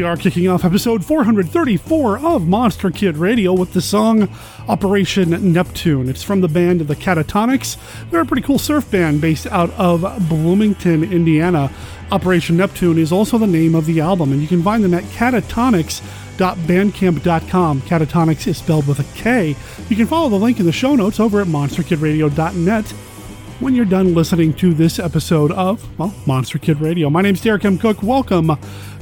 We are kicking off episode 434 of Monster Kid Radio with the song Operation Neptune. It's from the band The Catatonics. They're a pretty cool surf band based out of Bloomington, Indiana. Operation Neptune is also the name of the album, and you can find them at catatonics.bandcamp.com. Catatonics is spelled with a K. You can follow the link in the show notes over at monsterkidradio.net when you're done listening to this episode of, well, Monster Kid Radio. My name's Derek M. Koch. Welcome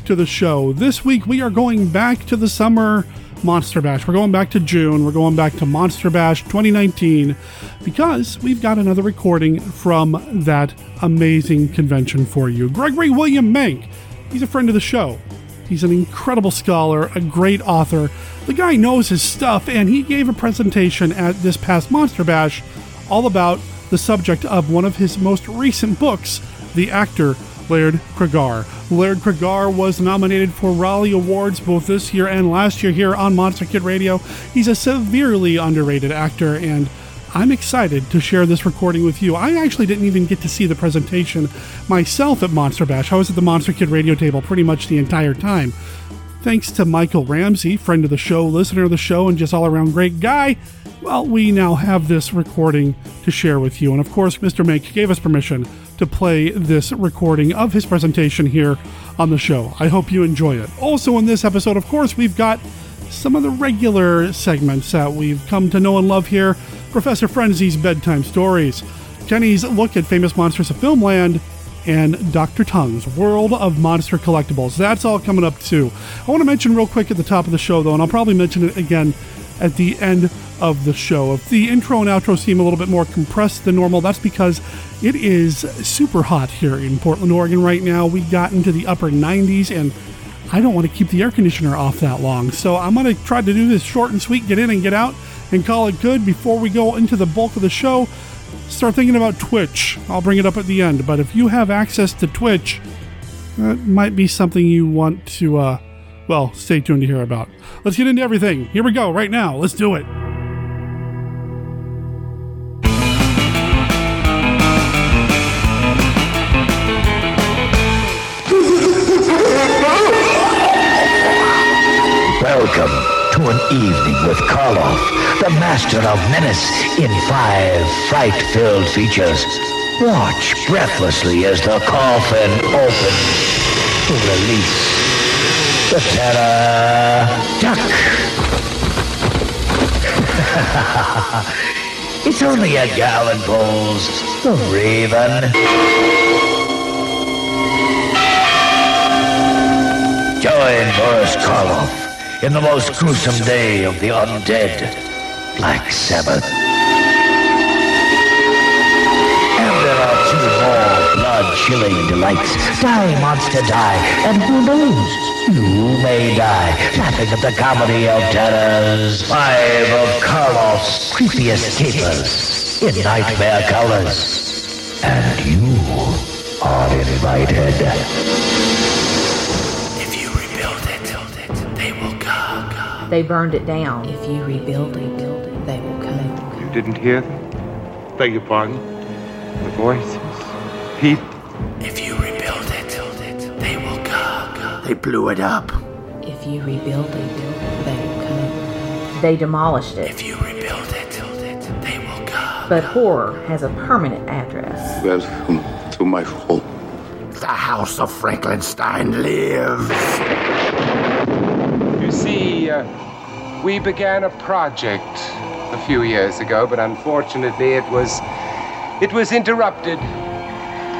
to the show. This week we are going back to the summer Monster Bash. We're going back to June. We're going back to Monster Bash 2019 because we've got another recording from that amazing convention for you. Gregory William Mank, he's a friend of the show. He's an incredible scholar, a great author. The guy knows his stuff, and he gave a presentation at this past Monster Bash all about the subject of one of his most recent books, The Actor Laird Cregar. Laird Cregar was nominated for Raleigh Awards both this year and last year here on Monster Kid Radio. He's a severely underrated actor, and I'm excited to share this recording with you. I actually didn't even get to see the presentation myself at Monster Bash. I was at the Monster Kid radio table pretty much the entire time. Thanks to Michael Ramsey, friend of the show, listener of the show, and just all around great guy, well, we now have this recording to share with you. And of course, Mr. Mank gave us permission to play this recording of his presentation here on the show. I hope you enjoy it. Also, in this episode, of course, we've got some of the regular segments that we've come to know and love here Professor Frenzy's Bedtime Stories, Kenny's Look at Famous Monsters of Filmland, and Dr. Tongue's World of Monster Collectibles. That's all coming up too. I want to mention real quick at the top of the show, though, and I'll probably mention it again at the end of the show. If the intro and outro seem a little bit more compressed than normal, that's because it is super hot here in Portland, Oregon right now. We got into the upper 90s and I don't want to keep the air conditioner off that long. So I'm going to try to do this short and sweet, get in and get out, and call it good before we go into the bulk of the show. Start thinking about Twitch. I'll bring it up at the end. But if you have access to Twitch, that might be something you want to, uh, well, stay tuned to hear about. Let's get into everything. Here we go, right now. Let's do it. Welcome to an evening with Karloff, the master of menace in five fright-filled features. Watch breathlessly as the coffin opens to release terror duck. it's only a gallon pulls the raven. Join Boris Karloff in the most gruesome day of the undead, Black Sabbath. Two more blood-chilling delights, Die Monster Die, and who knows, you may die, laughing at the comedy of terrors. Five of Karloff's creepiest capers in nightmare colors. And you are invited. If you rebuild it, tilt it, they will go. They burned it down. If you rebuild it, they will come. You didn't hear them? Beg your pardon? The voices? Pete? If you rebuild it, they will come. They blew it up. If you rebuild it, they will come. They demolished it. If you rebuild it, they will come. But horror has a permanent address. Welcome to my home. The House of Frankenstein lives. You see, uh, we began a project a few years ago, but unfortunately it was it was interrupted,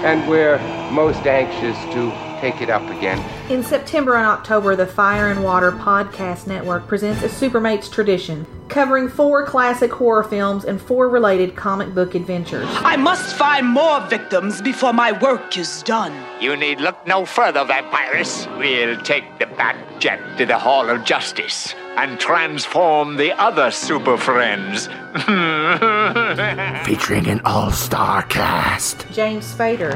and we're most anxious to take it up again. In September and October, the Fire and Water Podcast Network presents a Supermates tradition, covering four classic horror films and four related comic book adventures. I must find more victims before my work is done. You need look no further, Vampirus. We'll take the Bat Jet to the Hall of Justice and transform the other Super Friends. Featuring an all-star cast. James Spader,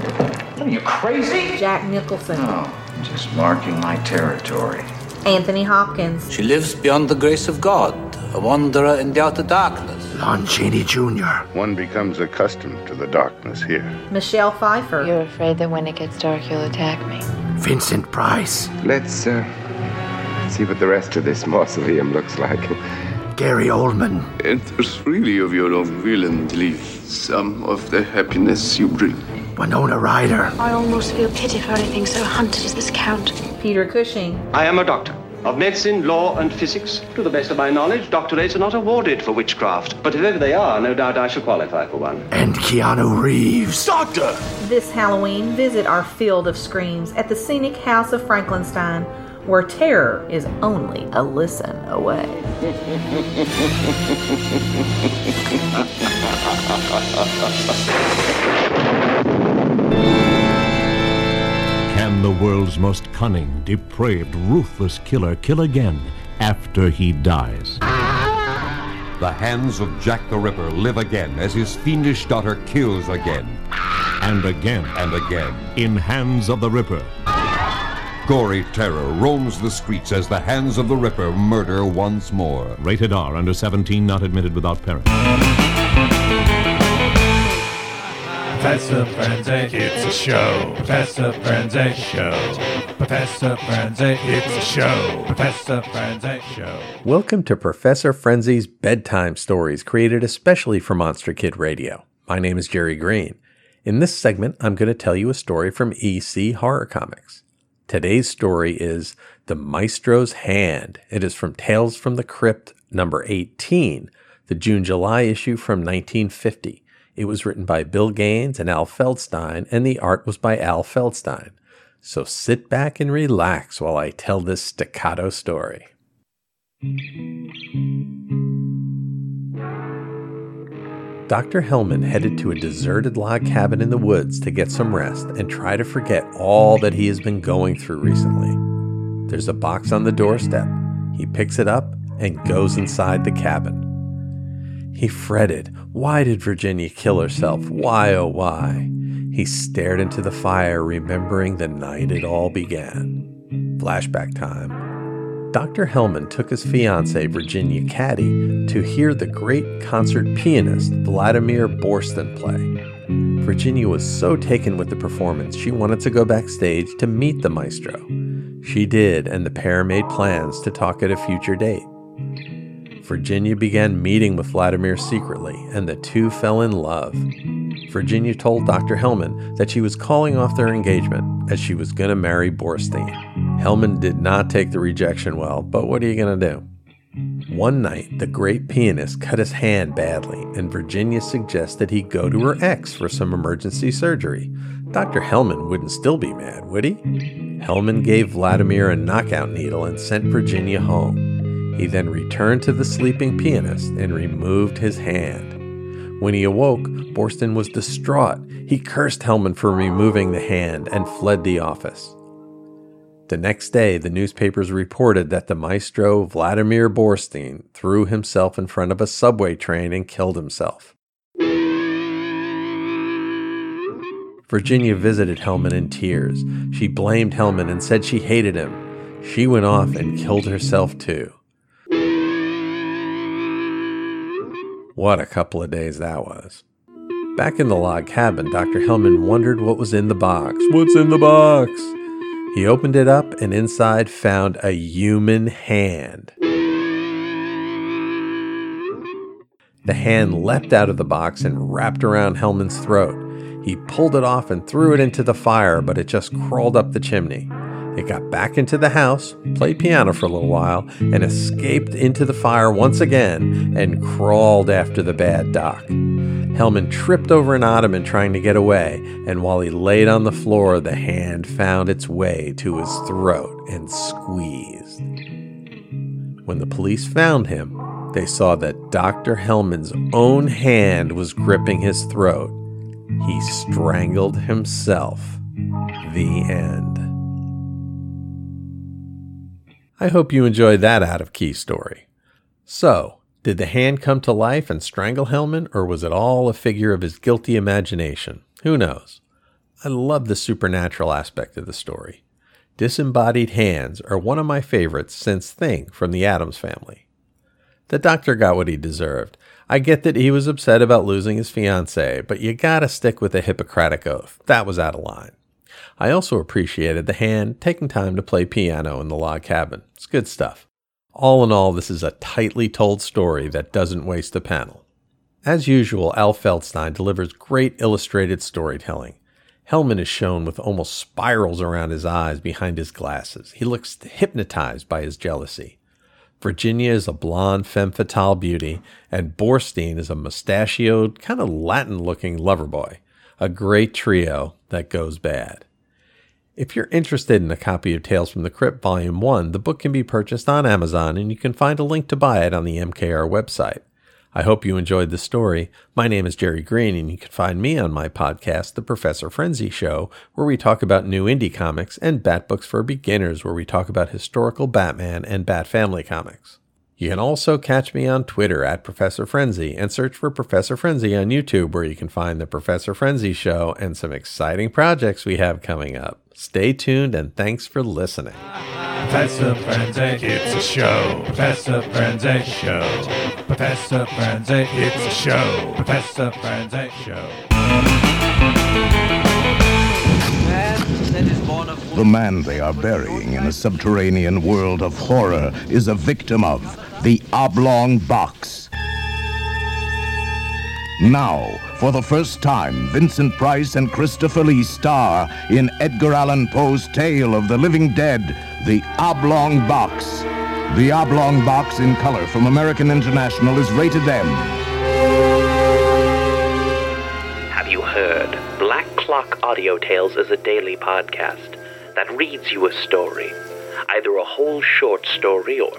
Are you crazy? Jack Nicholson, Oh, just marking my territory. Anthony Hopkins, She lives beyond the grace of God, a wanderer in the outer darkness. Lon Chaney Jr. One becomes accustomed to the darkness here. Michelle Pfeiffer, You're afraid that when it gets dark, you'll attack me. Vincent Price. Let's uh, see what the rest of this mausoleum looks like. Gary Oldman. Enters freely of your own will and leave some of the happiness you bring. Winona Ryder. I almost feel pity for anything so hunted as this count. Peter Cushing. I am a doctor of medicine, law, and physics. To the best of my knowledge, doctorates are not awarded for witchcraft. But if ever they are, no doubt I shall qualify for one. And Keanu Reeves. Doctor! This Halloween, visit our field of screams at the scenic House of Frankenstein, where terror is only a listen away. Can the world's most cunning, depraved, ruthless killer kill again after he dies? The hands of Jack the Ripper live again as his fiendish daughter kills again. And again. And again. In Hands of the Ripper. Gory terror roams the streets as the hands of the Ripper murder once more. Rated R, under 17, not admitted without parent. Professor Frenzy, it's a show. Professor Frenzy, show. Professor Frenzy, it's a show. Professor Frenzy, show. Welcome to Professor Frenzy's Bedtime Stories, created especially for Monster Kid Radio. My name is Jerry Green. In this segment, I'm going to tell you a story from EC Horror Comics. Today's story is The Maestro's Hand. It is from Tales from the Crypt, number 18, the June July issue from 1950. It was written by Bill Gaines and Al Feldstein, and the art was by Al Feldstein. So sit back and relax while I tell this staccato story. Dr. Hellman headed to a deserted log cabin in the woods to get some rest and try to forget all that he has been going through recently. There's a box on the doorstep. He picks it up and goes inside the cabin. He fretted. Why did Virginia kill herself? Why, oh, why? He stared into the fire, remembering the night it all began. Flashback time. Dr. Hellman took his fiancee, Virginia Caddy, to hear the great concert pianist Vladimir Borstin play. Virginia was so taken with the performance, she wanted to go backstage to meet the maestro. She did, and the pair made plans to talk at a future date. Virginia began meeting with Vladimir secretly, and the two fell in love. Virginia told Dr. Hellman that she was calling off their engagement as she was going to marry Borstein. Hellman did not take the rejection well, but what are you going to do? One night, the great pianist cut his hand badly, and Virginia suggested he go to her ex for some emergency surgery. Dr. Hellman wouldn't still be mad, would he? Hellman gave Vladimir a knockout needle and sent Virginia home. He then returned to the sleeping pianist and removed his hand. When he awoke, Borstin was distraught. He cursed Hellman for removing the hand and fled the office. The next day, the newspapers reported that the maestro Vladimir Borstein threw himself in front of a subway train and killed himself. Virginia visited Hellman in tears. She blamed Hellman and said she hated him. She went off and killed herself too. What a couple of days that was. Back in the log cabin, Dr. Hellman wondered what was in the box. What's in the box? He opened it up and inside found a human hand. The hand leapt out of the box and wrapped around Hellman's throat. He pulled it off and threw it into the fire, but it just crawled up the chimney. It got back into the house, played piano for a little while, and escaped into the fire once again and crawled after the bad doc. Hellman tripped over an ottoman trying to get away, and while he laid on the floor, the hand found its way to his throat and squeezed. When the police found him, they saw that Dr. Hellman's own hand was gripping his throat. He strangled himself. The end. I hope you enjoyed that out of key story. So, did the hand come to life and strangle Hellman, or was it all a figure of his guilty imagination? Who knows? I love the supernatural aspect of the story. Disembodied hands are one of my favorites since Thing from the Addams family. The doctor got what he deserved. I get that he was upset about losing his fiancée, but you gotta stick with the Hippocratic Oath. That was out of line. I also appreciated the hand taking time to play piano in the log cabin. It's good stuff. All in all, this is a tightly told story that doesn't waste a panel. As usual, Al Feldstein delivers great illustrated storytelling. Hellman is shown with almost spirals around his eyes behind his glasses. He looks hypnotized by his jealousy. Virginia is a blonde femme fatale beauty, and Borstein is a mustachioed, kind of Latin looking lover boy. A great trio that goes bad. If you're interested in a copy of Tales from the Crypt Volume 1, the book can be purchased on Amazon and you can find a link to buy it on the MKR website. I hope you enjoyed the story. My name is Jerry Green, and you can find me on my podcast, The Professor Frenzy Show, where we talk about new indie comics, and Bat Books for Beginners, where we talk about historical Batman and Bat Family comics. You can also catch me on Twitter at Professor Frenzy and search for Professor Frenzy on YouTube, where you can find The Professor Frenzy Show and some exciting projects we have coming up. Stay tuned and thanks for listening. Professor Frenzy, it's a show. Professor Frenzy show. Professor Frenzy, it's a show. Professor Frenzy show. The man they are burying in a subterranean world of horror is a victim of the oblong box. Now, for the first time, Vincent Price and Christopher Lee star in Edgar Allan Poe's tale of the living dead, The Oblong Box. The Oblong Box in color from American International is rated M. Have you heard? Black Clock Audio Tales is a daily podcast that reads you a story, either a whole short story or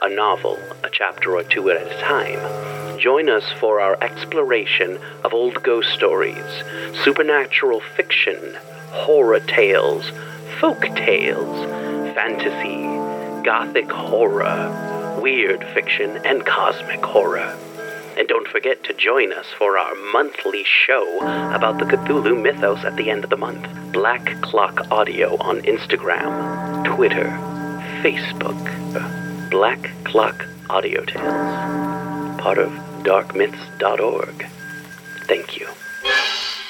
a novel, a chapter or two at a time. Join us for our exploration of old ghost stories, supernatural fiction, horror tales, folk tales, fantasy, gothic horror, weird fiction, and cosmic horror. And don't forget to join us for our monthly show about the Cthulhu mythos at the end of the month. Black Clock Audio on Instagram, Twitter, Facebook. Black Clock Audio Tales, part of darkmyths.org. Thank you.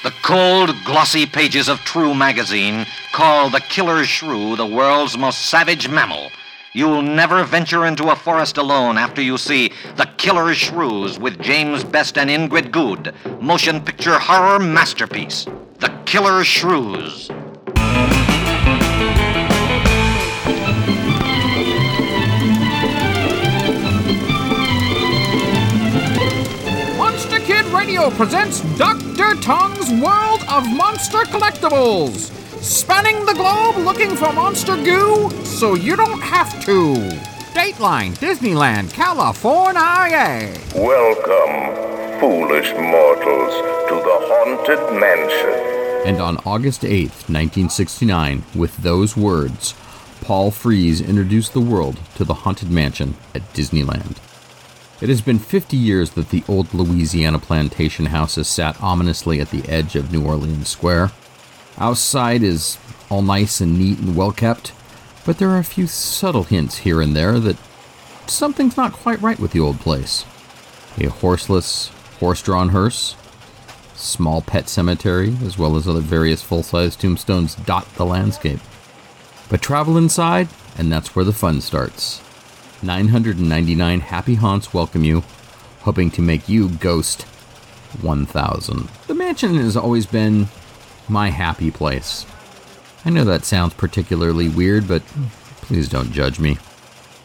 The cold, glossy pages of True magazine call the killer shrew the world's most savage mammal. You'll never venture into a forest alone after you see The Killer Shrews with James Best and Ingrid Goude, motion picture horror masterpiece. The Killer Shrews. Radio presents Dr. Tongue's World of Monster Collectibles. Spanning the globe looking for monster goo so you don't have to. Dateline, Disneyland, California. Welcome, foolish mortals, to the Haunted Mansion. And on August 8th, 1969, with those words, Paul Frees introduced the world to the Haunted Mansion at Disneyland. It has been 50 years that the old Louisiana plantation house has sat ominously at the edge of New Orleans Square. Outside is all nice and neat and well kept, but there are a few subtle hints here and there that something's not quite right with the old place. A horseless, horse drawn hearse, small pet cemetery, as well as other various full size tombstones dot the landscape. But travel inside, and that's where the fun starts. 999 happy haunts welcome you, hoping to make you ghost 1000. The mansion has always been my happy place. I know that sounds particularly weird, but please don't judge me.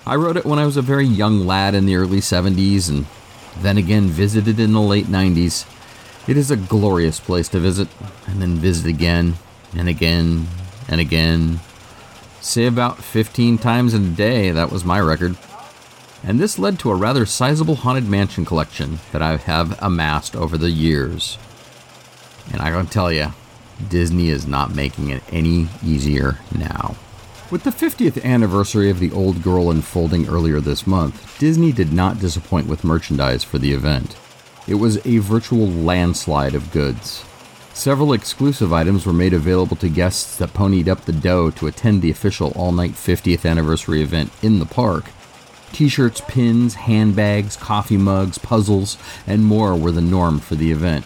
I wrote it when I was a very young lad in the early 70s and then again visited in the late 90s. It is a glorious place to visit and then visit again and again and again. Say about 15 times in a day, that was my record. And this led to a rather sizable Haunted Mansion collection that I have amassed over the years. And I gotta tell you, Disney is not making it any easier now. With the 50th anniversary of The Old Girl unfolding earlier this month, Disney did not disappoint with merchandise for the event. It was a virtual landslide of goods. Several exclusive items were made available to guests that ponied up the dough to attend the official all night 50th anniversary event in the park. T shirts, pins, handbags, coffee mugs, puzzles, and more were the norm for the event.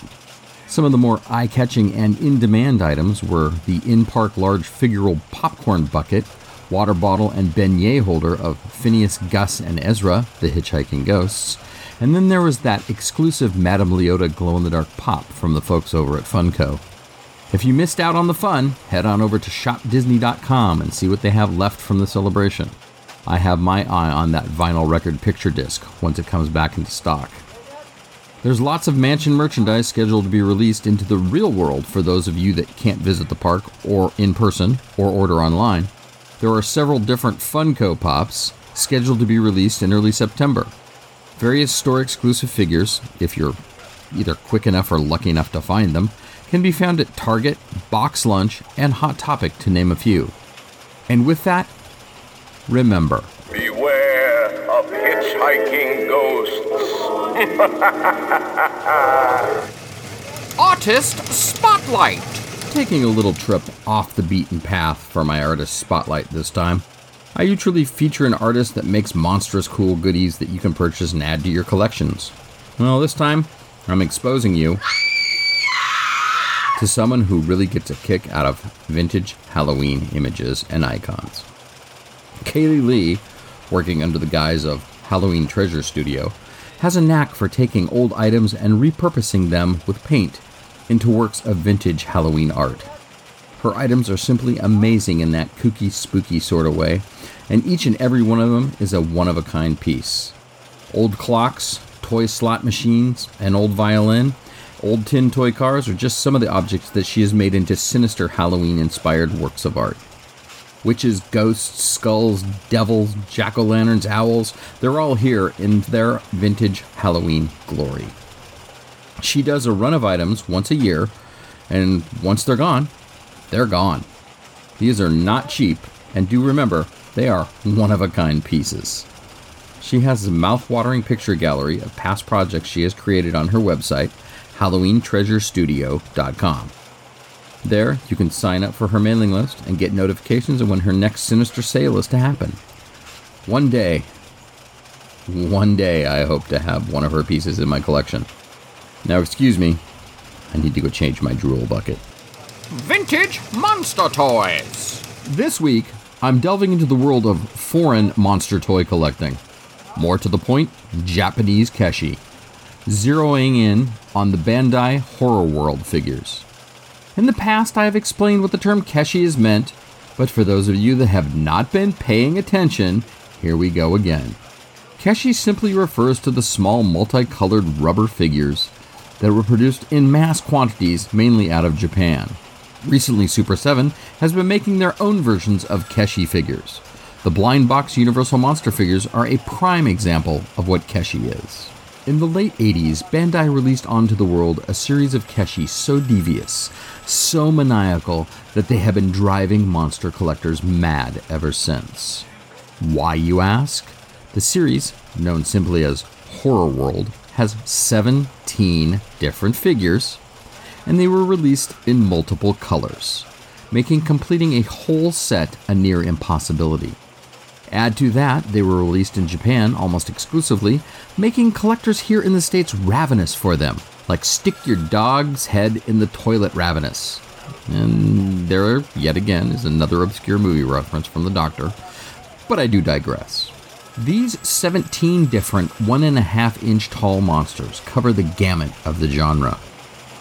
Some of the more eye catching and in demand items were the in park large figural popcorn bucket, water bottle, and beignet holder of Phineas, Gus, and Ezra, the hitchhiking ghosts. And then there was that exclusive Madame Leota glow in the dark pop from the folks over at Funko. If you missed out on the fun, head on over to shopdisney.com and see what they have left from the celebration. I have my eye on that vinyl record picture disc once it comes back into stock. There's lots of mansion merchandise scheduled to be released into the real world for those of you that can't visit the park or in person or order online. There are several different Funko Pops scheduled to be released in early September. Various store exclusive figures, if you're either quick enough or lucky enough to find them, can be found at Target, Box Lunch, and Hot Topic, to name a few. And with that, remember Beware of hitchhiking ghosts. Artist Spotlight! Taking a little trip off the beaten path for my artist spotlight this time. I usually feature an artist that makes monstrous cool goodies that you can purchase and add to your collections. Well, this time, I'm exposing you to someone who really gets a kick out of vintage Halloween images and icons. Kaylee Lee, working under the guise of Halloween Treasure Studio, has a knack for taking old items and repurposing them with paint into works of vintage Halloween art. Her items are simply amazing in that kooky, spooky sort of way, and each and every one of them is a one of a kind piece. Old clocks, toy slot machines, an old violin, old tin toy cars are just some of the objects that she has made into sinister Halloween inspired works of art. Witches, ghosts, skulls, devils, jack o' lanterns, owls, they're all here in their vintage Halloween glory. She does a run of items once a year, and once they're gone, they're gone. These are not cheap, and do remember, they are one of a kind pieces. She has a mouth-watering picture gallery of past projects she has created on her website, HalloweenTreasureStudio.com. There, you can sign up for her mailing list and get notifications of when her next sinister sale is to happen. One day, one day, I hope to have one of her pieces in my collection. Now, excuse me, I need to go change my drool bucket. Vintage Monster Toys! This week, I'm delving into the world of foreign monster toy collecting. More to the point, Japanese Keshi. Zeroing in on the Bandai Horror World figures. In the past, I have explained what the term Keshi is meant, but for those of you that have not been paying attention, here we go again. Keshi simply refers to the small multicolored rubber figures that were produced in mass quantities mainly out of Japan. Recently, Super 7 has been making their own versions of Keshi figures. The blind box Universal Monster figures are a prime example of what Keshi is. In the late 80s, Bandai released onto the world a series of Keshi so devious, so maniacal, that they have been driving monster collectors mad ever since. Why, you ask? The series, known simply as Horror World, has 17 different figures, and they were released in multiple colors, making completing a whole set a near impossibility. Add to that, they were released in Japan almost exclusively, making collectors here in the States ravenous for them, like stick your dog's head in the toilet ravenous. And there, yet again, is another obscure movie reference from the Doctor, but I do digress. These 17 different one and a half inch tall monsters cover the gamut of the genre.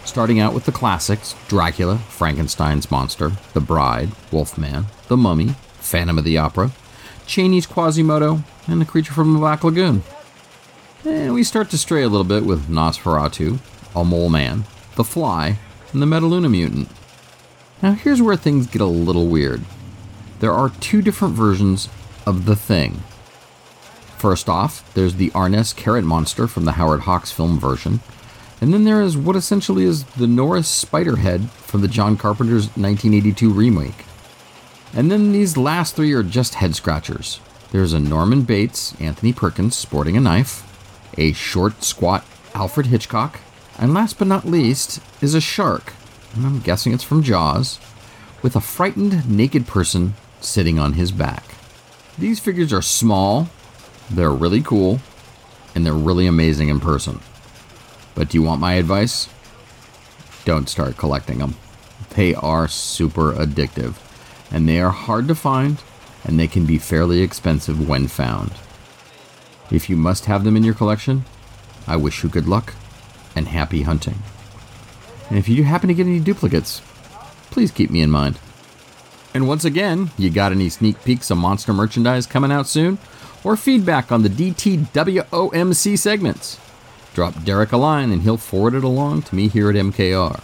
Starting out with the classics Dracula, Frankenstein's monster, The Bride, Wolfman, The Mummy, Phantom of the Opera, Chaney's Quasimodo, and the creature from the Black Lagoon. And we start to stray a little bit with Nosferatu, A Mole Man, The Fly, and the Metaluna Mutant. Now here's where things get a little weird. There are two different versions of The Thing. First off, there's the Arness Carrot Monster from the Howard Hawks film version, and then there is what essentially is the Norris Spiderhead from the John Carpenter's 1982 remake. And then these last three are just head scratchers. There's a Norman Bates, Anthony Perkins sporting a knife, a short, squat Alfred Hitchcock, and last but not least is a shark, and I'm guessing it's from Jaws, with a frightened naked person sitting on his back. These figures are small, they're really cool, and they're really amazing in person. But do you want my advice? don't start collecting them. They are super addictive, and they are hard to find, and they can be fairly expensive when found. If you must have them in your collection, I wish you good luck and happy hunting. And if you happen to get any duplicates, please keep me in mind. And once again, you got any sneak peeks of monster merchandise coming out soon? Or feedback on the DTWOMC segments? Drop Derek a line and he'll forward it along to me here at MKR.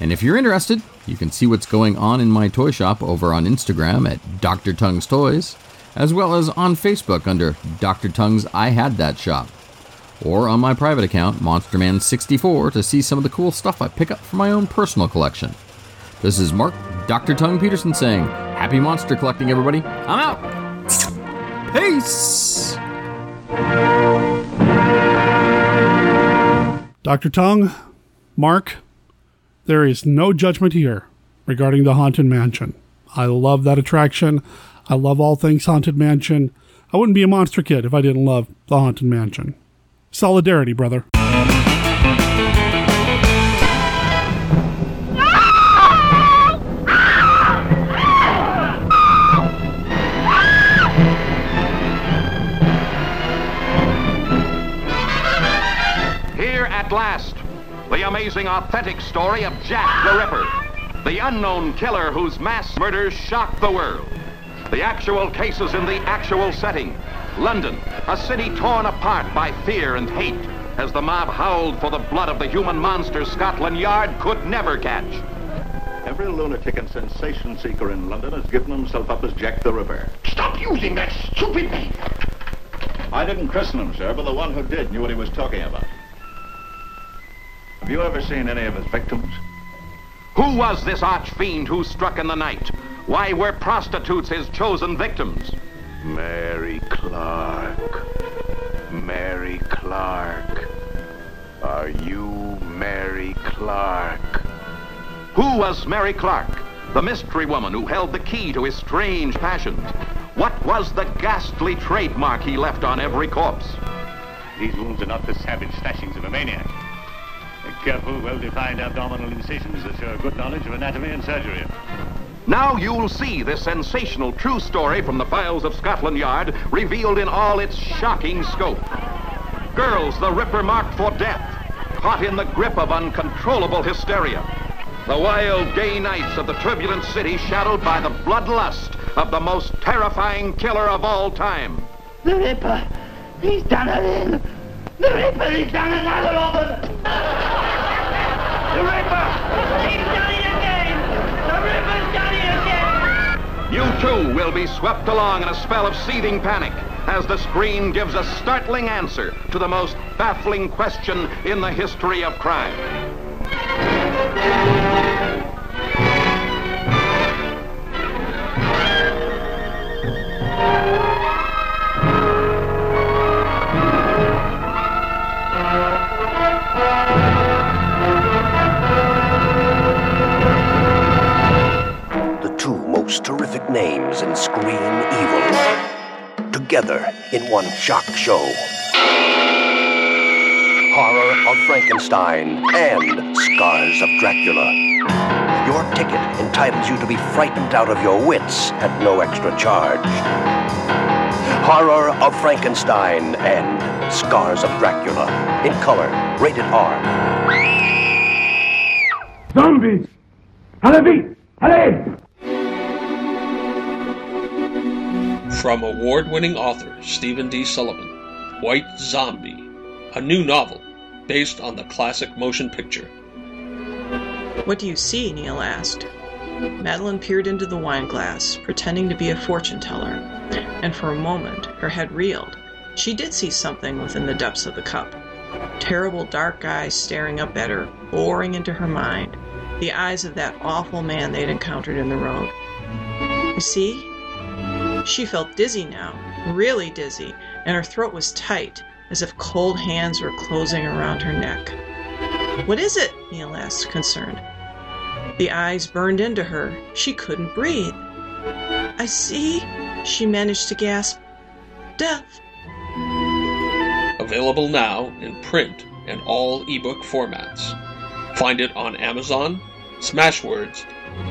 And if you're interested, you can see what's going on in my toy shop over on Instagram at Dr. Tongue's Toys, as well as on Facebook under Dr. Tongue's I Had That Shop, or on my private account, MonsterMan64, to see some of the cool stuff I pick up for my own personal collection. This is Mark Dr. Tongue Peterson saying, Happy monster collecting, everybody. I'm out. Peace. Dr. Tongue, Mark, there is no judgment here regarding the Haunted Mansion. I love that attraction. I love all things Haunted Mansion. I wouldn't be a monster kid if I didn't love the Haunted Mansion. Solidarity, brother. The amazing authentic story of Jack the Ripper, the unknown killer whose mass murders shocked the world. The actual cases in the actual setting. London, a city torn apart by fear and hate as the mob howled for the blood of the human monster Scotland Yard could never catch. Every lunatic and sensation seeker in London has given himself up as Jack the Ripper. Stop using that stupid name. I didn't christen him, sir, but the one who did knew what he was talking about. Have you ever seen any of his victims? Who was this arch-fiend who struck in the night? Why were prostitutes his chosen victims? Mary Clark. Mary Clark. Are you Mary Clark? Who was Mary Clark, the mystery woman who held the key to his strange passions? What was the ghastly trademark he left on every corpse? These wounds are not the savage slashings of a maniac. They're careful, well-defined abdominal incisions that show a good knowledge of anatomy and surgery. Now you'll see this sensational true story from the files of Scotland Yard revealed in all its shocking scope. Girls the Ripper marked for death, caught in the grip of uncontrollable hysteria. The wild gay nights of the turbulent city shadowed by the bloodlust of the most terrifying killer of all time. The Ripper. He's done it in. The Ripper. He's done another of them. The Ripper. He's done it again. The Ripper's done it again. You too will be swept along in a spell of seething panic as the screen gives a startling answer to the most baffling question in the history of crime. Terrific names and scream evil. Together in one shock show. Horror of Frankenstein and Scars of Dracula. Your ticket entitles you to be frightened out of your wits at no extra charge. Horror of Frankenstein and Scars of Dracula. In color, rated R. Zombies. Halabi. Halab. From award winning author Stephen D. Sullivan, White Zombie, a new novel based on the classic motion picture. What do you see? Neil asked. Madeline peered into the wine glass, pretending to be a fortune teller, and for a moment her head reeled. She did see something within the depths of the cup. Terrible dark eyes staring up at her, boring into her mind, the eyes of that awful man they'd encountered in the road. You see? She felt dizzy now, really dizzy, and her throat was tight, as if cold hands were closing around her neck. What is it? Neil asked, concerned. The eyes burned into her. She couldn't breathe. I see, she managed to gasp. Death. Available now in print and all ebook formats. Find it on Amazon, Smashwords,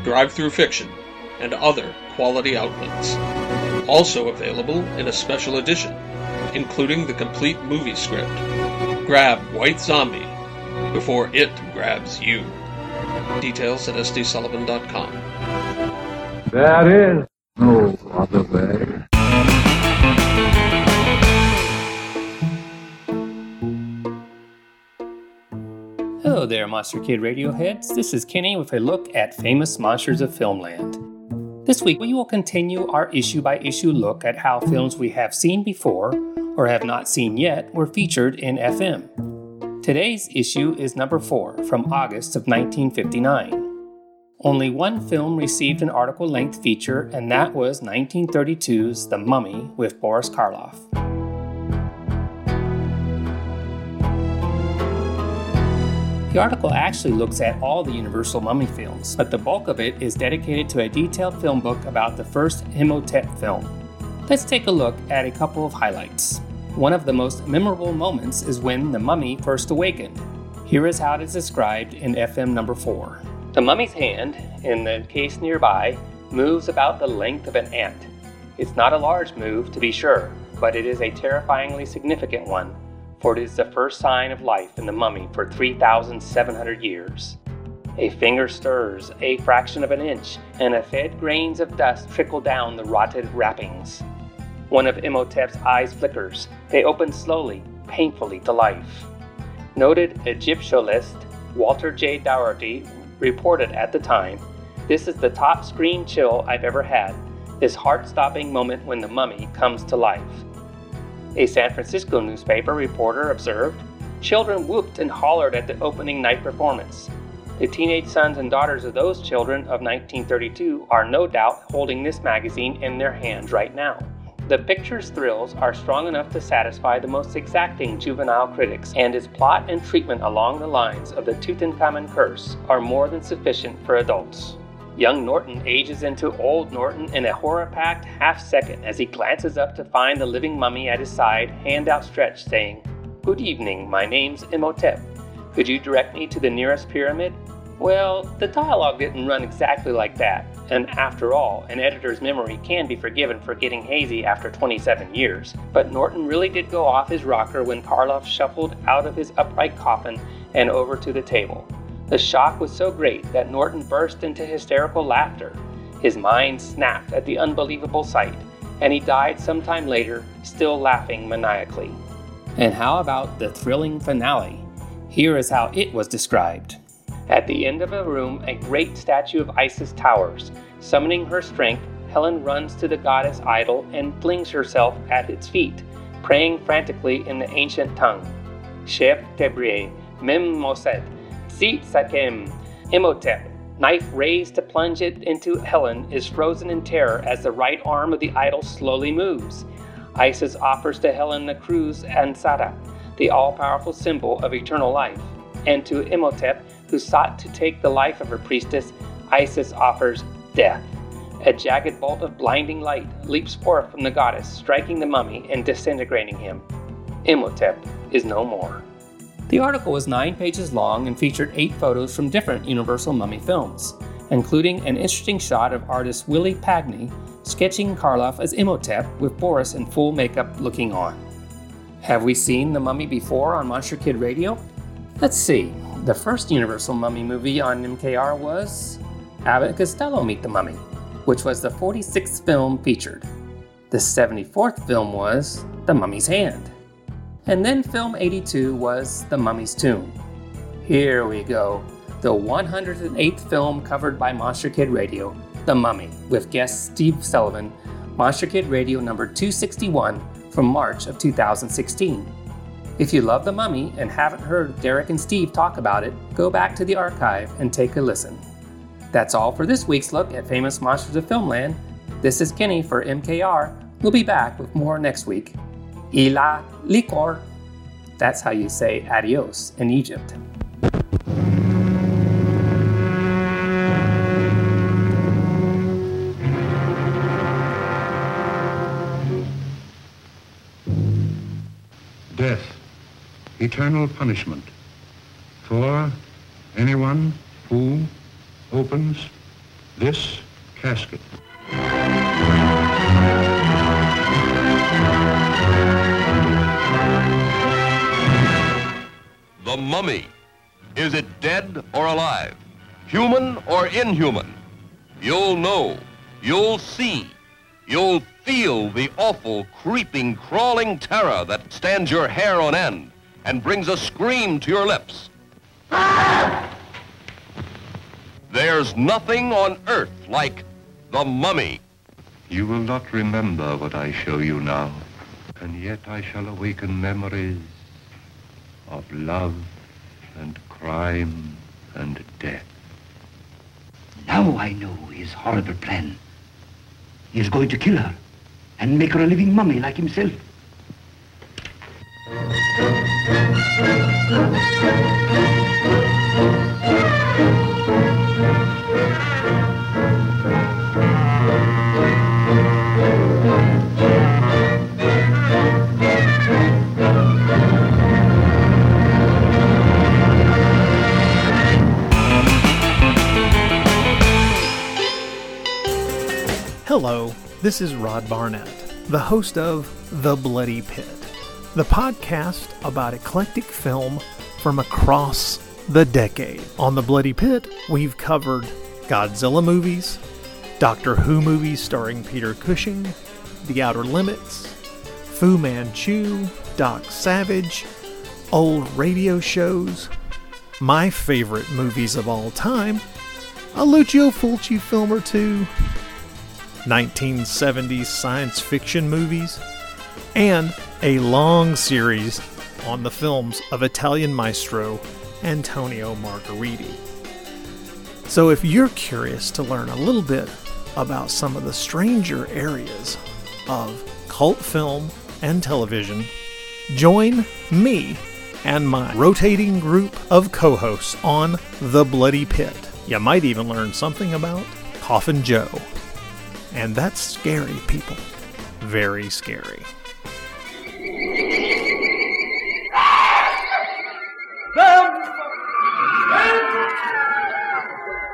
Drive-Thru Fiction, and other quality outlets. Also available in a special edition, including the complete movie script. Grab White Zombie before it grabs you. Details at sdsullivan.com. There is no other way. Hello there, Monster Kid Radioheads. This is Kenny with a look at famous monsters of filmland. This week, we will continue our issue by issue look at how films we have seen before or have not seen yet were featured in FM. Today's issue is number 4 from August of 1959. Only one film received an article length feature, and that was 1932's The Mummy with Boris Karloff. The article actually looks at all the Universal Mummy films, but the bulk of it is dedicated to a detailed film book about the first Imhotep film. Let's take a look at a couple of highlights. One of the most memorable moments is when the mummy first awakened. Here is how it is described in FM number 4. The mummy's hand, in the case nearby, moves about the length of an ant. It's not a large move, to be sure, but it is a terrifyingly significant one, for it is the first sign of life in the mummy for 3,700 years. A finger stirs a fraction of an inch, and a fed grains of dust trickle down the rotted wrappings. One of Imhotep's eyes flickers. They open slowly, painfully to life. Noted Egyptologist Walter J. Dougherty reported at the time This is the top screen chill I've ever had, this heart stopping moment when the mummy comes to life. A San Francisco newspaper reporter observed Children whooped and hollered at the opening night performance. The teenage sons and daughters of those children of 1932 are no doubt holding this magazine in their hands right now. The picture's thrills are strong enough to satisfy the most exacting juvenile critics, and its plot and treatment along the lines of the Tutankhamun curse are more than sufficient for adults. Young Norton ages into old Norton in a horror packed half second as he glances up to find the living mummy at his side, hand outstretched, saying, Good evening, my name's Imhotep. Could you direct me to the nearest pyramid? Well, the dialogue didn't run exactly like that, and after all, an editor's memory can be forgiven for getting hazy after 27 years. But Norton really did go off his rocker when Karloff shuffled out of his upright coffin and over to the table. The shock was so great that Norton burst into hysterical laughter. His mind snapped at the unbelievable sight, and he died some time later, still laughing maniacally. And how about the thrilling finale? Here is how it was described. At the end of a room, a great statue of Isis towers. Summoning her strength, Helen runs to the goddess idol and flings herself at its feet, praying frantically in the ancient tongue. Shep Tebrier, Mem Moset, Sit Sakem, Imhotep. Knife raised to plunge it into Helen is frozen in terror as the right arm of the idol slowly moves. Isis offers to Helen the crux ansata, the all powerful symbol of eternal life, and to Imhotep, who sought to take the life of her priestess, Isis offers death. A jagged bolt of blinding light leaps forth from the goddess, striking the mummy and disintegrating him. Imhotep is no more. The article was nine pages long and featured eight photos from different Universal Mummy films, including an interesting shot of artist Willie Pagney sketching Karloff as Imhotep with Boris in full makeup looking on. Have we seen the mummy before on Monster Kid Radio? Let's see. The first Universal Mummy movie on MKR was Abbott and Costello Meet the Mummy, which was the 46th film featured. The 74th film was The Mummy's Hand. And then film 82 was The Mummy's Tomb. Here we go. The 108th film covered by Monster Kid Radio, The Mummy, with guest Steve Sullivan, Monster Kid Radio number 261 from March of 2016. If you love The Mummy and haven't heard Derek and Steve talk about it, go back to the archive and take a listen. That's all for this week's look at famous monsters of filmland. This is Kenny for MKR. We'll be back with more next week. Ila licor. That's how you say adios in Egypt. Death, eternal punishment. For anyone who opens this casket. Human or inhuman? You'll know. You'll see. You'll feel the awful, creeping, crawling terror that stands your hair on end and brings a scream to your lips. There's nothing on earth like the mummy. You will not remember what I show you now, and yet I shall awaken memories of love and crime and death. Now I know his horrible plan. He is going to kill her and make her a living mummy like himself. Hello, this is Rod Barnett, the host of The Bloody Pit, the podcast about eclectic film from across the decade. On The Bloody Pit, we've covered Godzilla movies, Doctor Who movies starring Peter Cushing, The Outer Limits, Fu Manchu, Doc Savage, old radio shows, my favorite movies of all time, a Lucio Fulci film or two, 1970s science fiction movies, and a long series on the films of Italian maestro Antonio Margheriti. So, if you're curious to learn a little bit about some of the stranger areas of cult film and television, join me and my rotating group of co hosts on The Bloody Pit. You might even learn something about Coffin Joe. And that's scary, people. Very scary.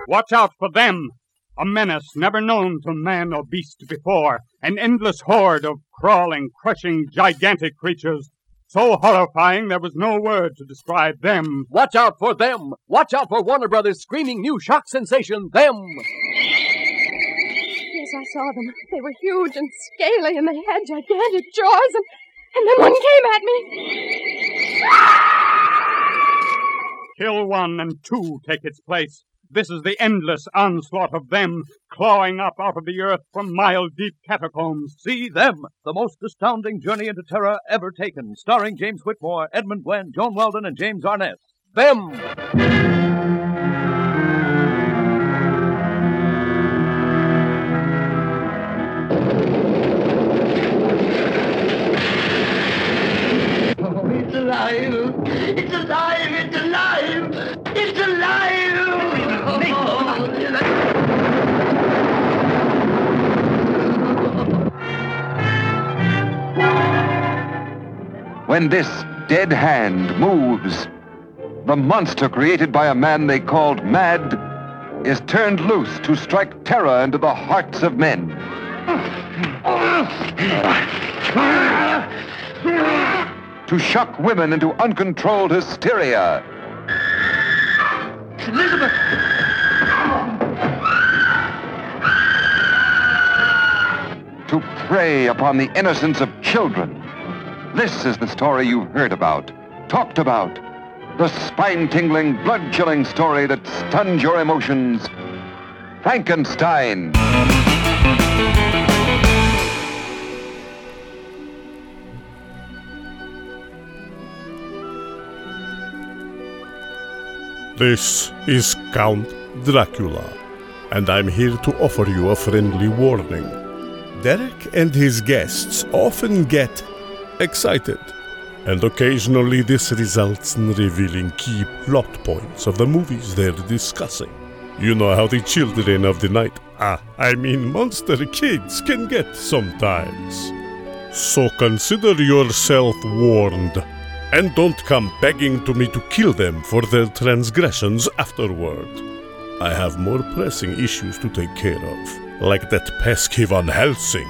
Watch out for them! A menace never known to man or beast before. An endless horde of crawling, crushing, gigantic creatures. So horrifying there was no word to describe them. Watch out for them! Watch out for Warner Brothers' screaming new shock sensation, Them! Yes, I saw them. They were huge and scaly, and they had gigantic jaws, and, and then one came at me. Kill one and two take its place. This is the endless onslaught of them, clawing up out of the earth from mile deep catacombs. See them, the most astounding journey into terror ever taken, starring James Whitmore, Edmund Gwenn, Joan Weldon, and James Arness. Them! It's alive! It's alive! It's alive! It's alive! When this dead hand moves, the monster created by a man they called Mad is turned loose to strike terror into the hearts of men. To shock women into uncontrolled hysteria. Elizabeth! To prey upon the innocence of children. This is the story you've heard about, talked about. The spine-tingling, blood-chilling story that stuns your emotions. Frankenstein. This is Count Dracula, and I'm here to offer you a friendly warning. Derek and his guests often get excited, and occasionally this results in revealing key plot points of the movies they're discussing. You know how the children of the night, ah, I mean monster kids, can get sometimes. So consider yourself warned. And don't come begging to me to kill them for their transgressions afterward. I have more pressing issues to take care of, like that pesky Van Helsing.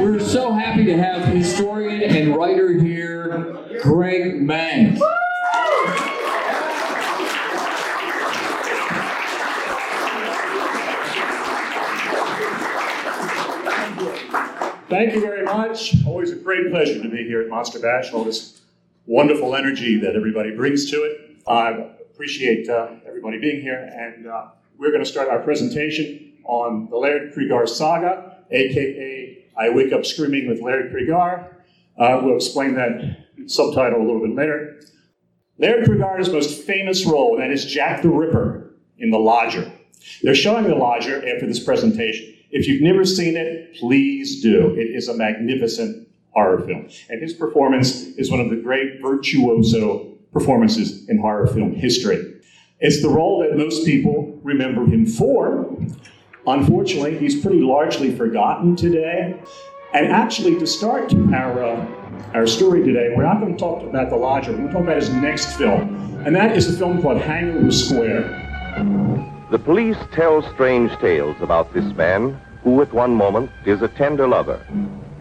We're so happy to have historian and writer here, Greg Mank. Thank you very much. Always a great pleasure to be here at Monster Bash. All this wonderful energy that everybody brings to it. I appreciate uh, everybody being here, and uh, we're going to start our presentation on the Laird Cregar saga, aka I Wake Up Screaming with Laird Cregar. Uh, we'll explain that subtitle a little bit later. Laird Cregar's most famous role, and that is Jack the Ripper in The Lodger. They're showing The Lodger after this presentation. If you've never seen it, please do. It is a magnificent horror film. And his performance is one of the great virtuoso performances in horror film history. It's the role that most people remember him for. Unfortunately, he's pretty largely forgotten today. And actually, to start our, uh, our story today, we're not going to talk about The Lodger. We're going to talk about his next film. And that is a film called Hangover Square. The police tell strange tales about this man, who at one moment is a tender lover,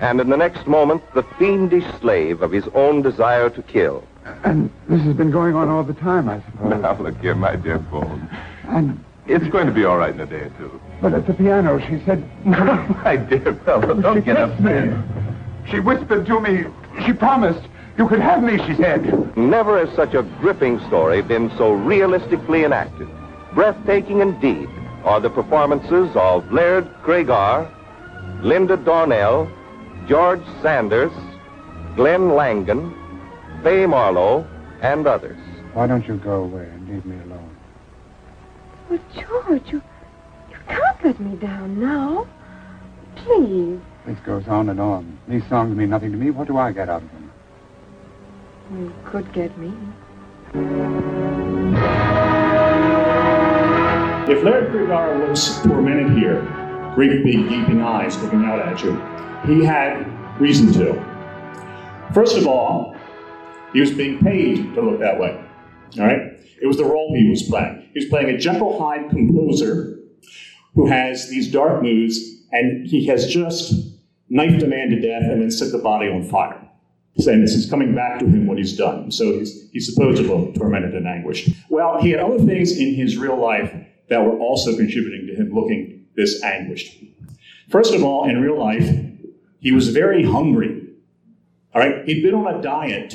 and in the next moment the fiendish slave of his own desire to kill. And this has been going on all the time, I suppose. Now, look here, my dear Bones. And It's going to be all right in a day or two. but at the piano, she said, No, my dear fellow, don't she get kissed me. upset. She whispered to me. She promised you could have me. She said. Never has such a gripping story been so realistically enacted. Breathtaking indeed are the performances of Laird Cregar, Linda Darnell, George Sanders, Glenn Langan, Fay Marlowe, and others. Why don't you go away and leave me alone? Well, George, you, you can't let me down now. Please. This goes on and on. These songs mean nothing to me. What do I get out of them? You could get me. If Laird Cregar looks tormented here, great big gaping eyes looking out at you, he had reason to. First of all, he was being paid to look that way. All right? It was the role he was playing. He was playing a Jekyll Hyde composer who has these dark moods, and he has just knifed a man to death and then set the body on fire. Saying this is coming back to him what he's done. So he's, he's supposed to look tormented and anguished. Well, he had other things in his real life that were also contributing to him looking this anguished. First of all, in real life, he was very hungry. All right, he'd been on a diet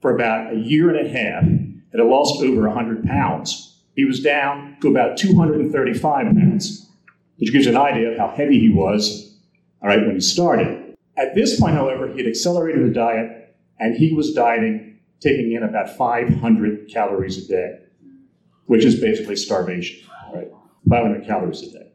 for about a year and a half and had lost over 100 pounds. He was down to about 235 pounds, which gives you an idea of how heavy he was, all right, when he started. At this point, however, he had accelerated the diet and he was dieting, taking in about 500 calories a day, which is basically starvation, all right? 500 calories a day.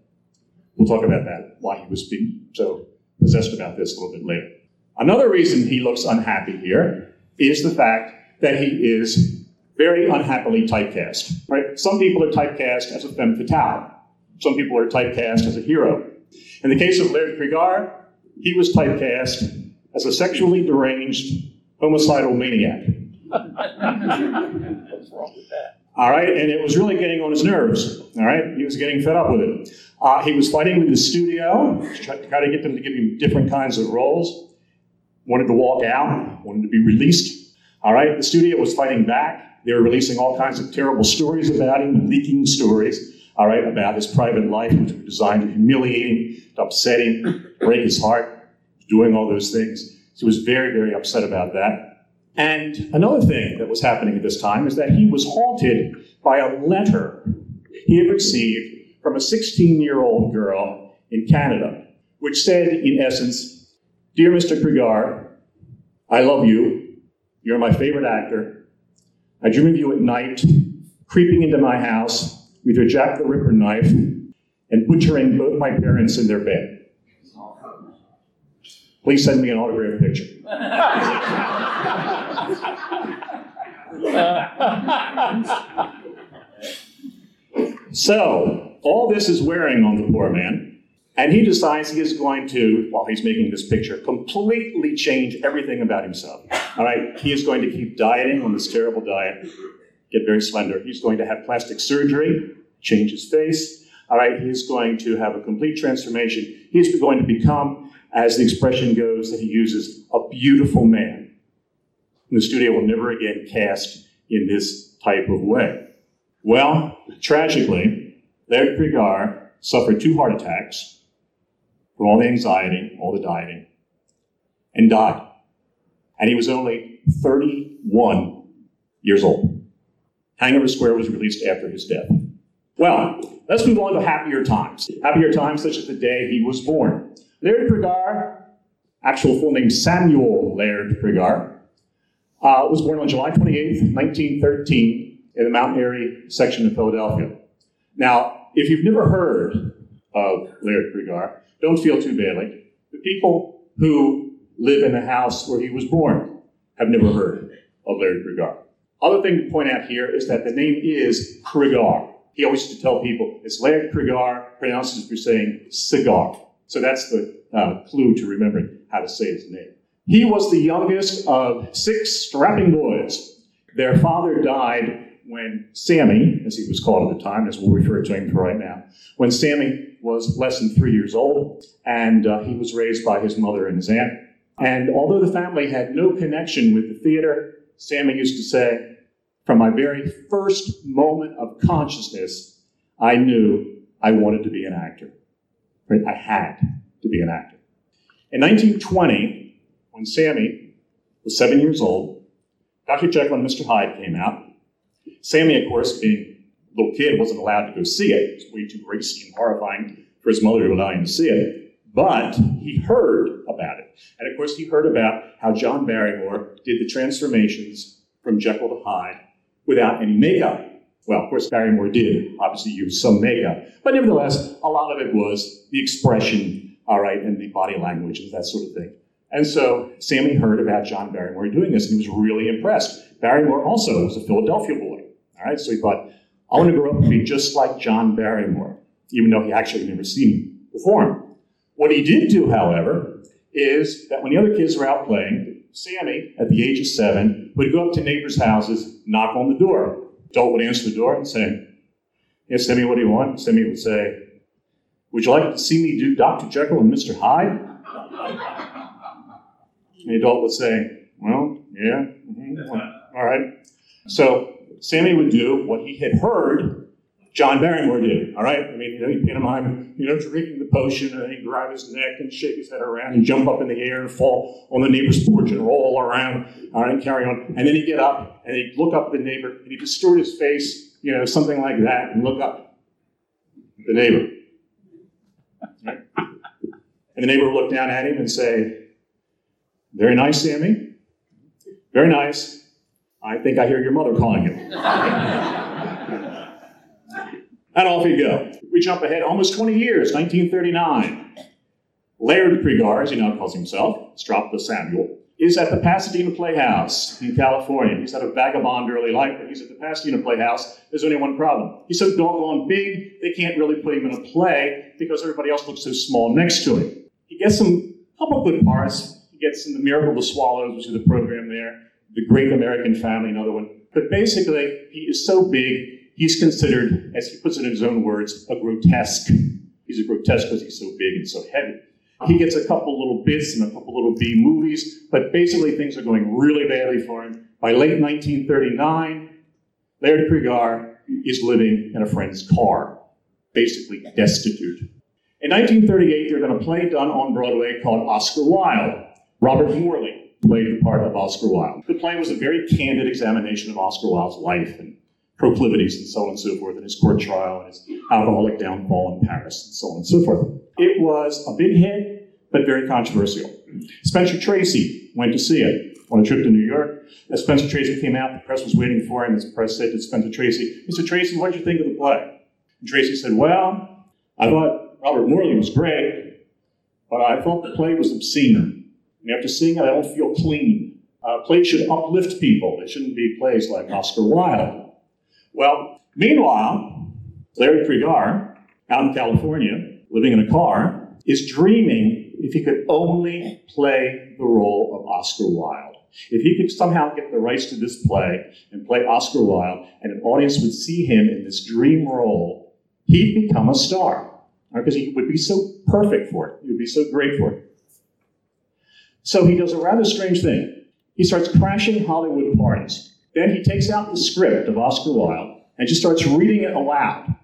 We'll talk about that, why he was being so possessed about this a little bit later. Another reason he looks unhappy here is the fact that he is very unhappily typecast. Right? Some people are typecast as a femme fatale. Some people are typecast as a hero. In the case of Laird Cregar, he was typecast as a sexually deranged homicidal maniac. What's wrong with that? All right, and it was really getting on his nerves. All right, he was getting fed up with it. Uh, he was fighting with the studio, trying to get them to give him different kinds of roles. Wanted to walk out, wanted to be released. All right, the studio was fighting back. They were releasing all kinds of terrible stories about him, leaking stories. All right, about his private life, which were designed to humiliate him, to upset him, break his heart, doing all those things. So he was very, very upset about that. And another thing that was happening at this time is that he was haunted by a letter he had received from a 16 year old girl in Canada, which said, in essence, Dear Mr. Cregar, I love you. You're my favorite actor. I dream of you at night, creeping into my house with your Jack the Ripper knife and butchering both my parents in their bed. Please send me an autographed picture. So, all this is wearing on the poor man. And he decides he is going to, while he's making this picture, completely change everything about himself. All right, he is going to keep dieting on this terrible diet, get very slender. He's going to have plastic surgery, change his face. All right, he's going to have a complete transformation. He's going to become, as the expression goes that he uses, a beautiful man. And the studio will never again cast in this type of way. Well, tragically, Laird Cregar suffered two heart attacks from all the anxiety, all the dieting, and died. And he was only 31 years old. Hangover Square was released after his death. Well, let's move on to happier times. Happier times such as the day he was born. Laird Cregar, actual full name Samuel Laird Cregar, uh, was born on July 28, 1913, in the Mount Airy section of Philadelphia. Now, if you've never heard of Laird Cregar, don't feel too badly. The people who live in the house where he was born have never heard of Laird Cregar. Other thing to point out here is that the name is Cregar. He always used to tell people it's Laird Cregar, pronounced as if you're saying cigar. So that's the uh, clue to remembering how to say his name. He was the youngest of six strapping boys. Their father died when Sammy, as he was called at the time, as we'll refer to him for right now, when Sammy was less than three years old, and uh, he was raised by his mother and his aunt. And although the family had no connection with the theater, Sammy used to say, from my very first moment of consciousness, I knew I wanted to be an actor. Right? I had to be an actor. In 1920, when Sammy was seven years old, Dr. Jekyll and Mr. Hyde came out, Sammy, of course, being a little kid, wasn't allowed to go see it. It was way too racy and horrifying for his mother to allow him to see it. But he heard about it. And of course, he heard about how John Barrymore did the transformations from Jekyll to Hyde without any makeup. Well, of course, Barrymore did obviously use some makeup, but nevertheless, a lot of it was the expression, all right, and the body language and that sort of thing. And so Sammy heard about John Barrymore doing this, and he was really impressed. Barrymore also was a Philadelphia boy. All right, so he thought, I want to grow up and be just like John Barrymore, even though he actually had never seen him perform. What he did do, however, is that when the other kids were out playing, Sammy, at the age of seven, would go up to neighbors' houses, knock on the door. Adult would answer the door and say, Yes, Sammy, what do you want? Sammy would say, Would you like to see me do Dr. Jekyll and Mr. Hyde? And the adult would say, Well, yeah, mm-hmm, all right. So Sammy would do what he had heard John Barrymore did. All right, I mean, you know, he'd pantomime, you know, drinking the potion, and he'd grab his neck and shake his head around and jump up in the air and fall on the neighbor's porch and roll around, all right, and carry on. And then he'd get up and he'd look up at the neighbor and he'd distort his face, you know, something like that, and look up at the neighbor. Right? And the neighbor would look down at him and say, "Very nice, Sammy. Very nice. I think I hear your mother calling you. and off you go. We jump ahead almost 20 years, 1939. Laird Cregar, as he now calls himself, dropped the Samuel, is at the Pasadena Playhouse in California. He's had a vagabond early life, but he's at the Pasadena Playhouse. There's only one problem. He's so doggone big, they can't really put him in a play because everybody else looks so small next to him. He gets some couple good parts. He gets in The Miracle of the Swallows, which is the program there. The Great American Family, another one. But basically, he is so big, he's considered, as he puts it in his own words, a grotesque. He's a grotesque because he's so big and so heavy. He gets a couple little bits and a couple little B movies, but basically things are going really badly for him. By late 1939, Laird Cregar is living in a friend's car, basically destitute. In 1938, there's been a play done on Broadway called Oscar Wilde. Robert Morley played the part of Oscar Wilde. The play was a very candid examination of Oscar Wilde's life and proclivities and so on and so forth, and his court trial and his alcoholic downfall in Paris and so on and so forth. It was a big hit, but very controversial. Spencer Tracy went to see it on a trip to New York. As Spencer Tracy came out, the press was waiting for him. As the press said to Spencer Tracy, Mr. Tracy, what did you think of the play? And Tracy said, Well, I thought Robert Morley was great, but I thought the play was obscene. And after seeing it, I don't feel clean. Uh, plays should uplift people. They shouldn't be plays like Oscar Wilde. Well, meanwhile, Laird Cregar, out in California, living in a car, is dreaming if he could only play the role of Oscar Wilde. If he could somehow get the rights to this play and play Oscar Wilde, and an audience would see him in this dream role, he'd become a star. Because he would be so perfect for it. He would be so great for it. So he does a rather strange thing. He starts crashing Hollywood parties. Then he takes out the script of Oscar Wilde and just starts reading it aloud,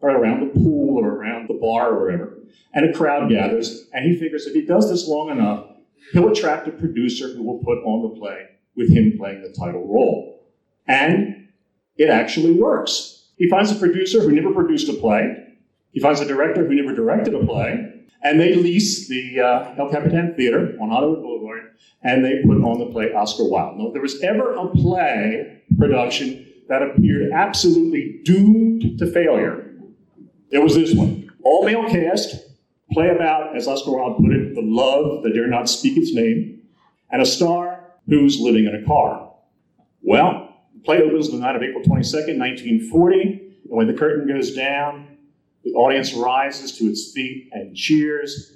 or around the pool or around the bar or wherever. And a crowd gathers, and he figures if he does this long enough, he'll attract a producer who will put on the play with him playing the title role. And it actually works. He finds a producer who never produced a play. He finds a director who never directed a play. And they lease the uh, El Capitan Theater on Hollywood Boulevard, and they put on the play Oscar Wilde. Now, if there was ever a play production that appeared absolutely doomed to failure, it was this one. All male cast, play about, as Oscar Wilde put it, the love that dare not speak its name, and a star who's living in a car. Well, the play opens the night of April 22nd, 1940, and when the curtain goes down, the audience rises to its feet and cheers.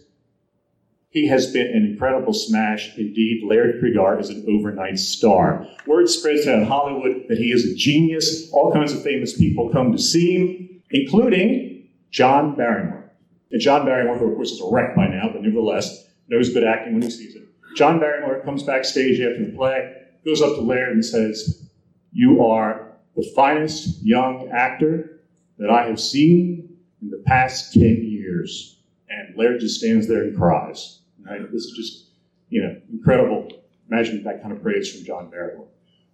He has been an incredible smash. Indeed, Laird Cregar is an overnight star. Word spreads out in Hollywood that he is a genius. All kinds of famous people come to see him, including John Barrymore. And John Barrymore, who of course is a wreck by now, but nevertheless knows good acting when he sees it. John Barrymore comes backstage after the play, goes up to Laird and says, You are the finest young actor that I have seen in the past 10 years. And Laird just stands there and cries. Right? This is just, you know, incredible. Imagine that kind of praise from John Barrymore.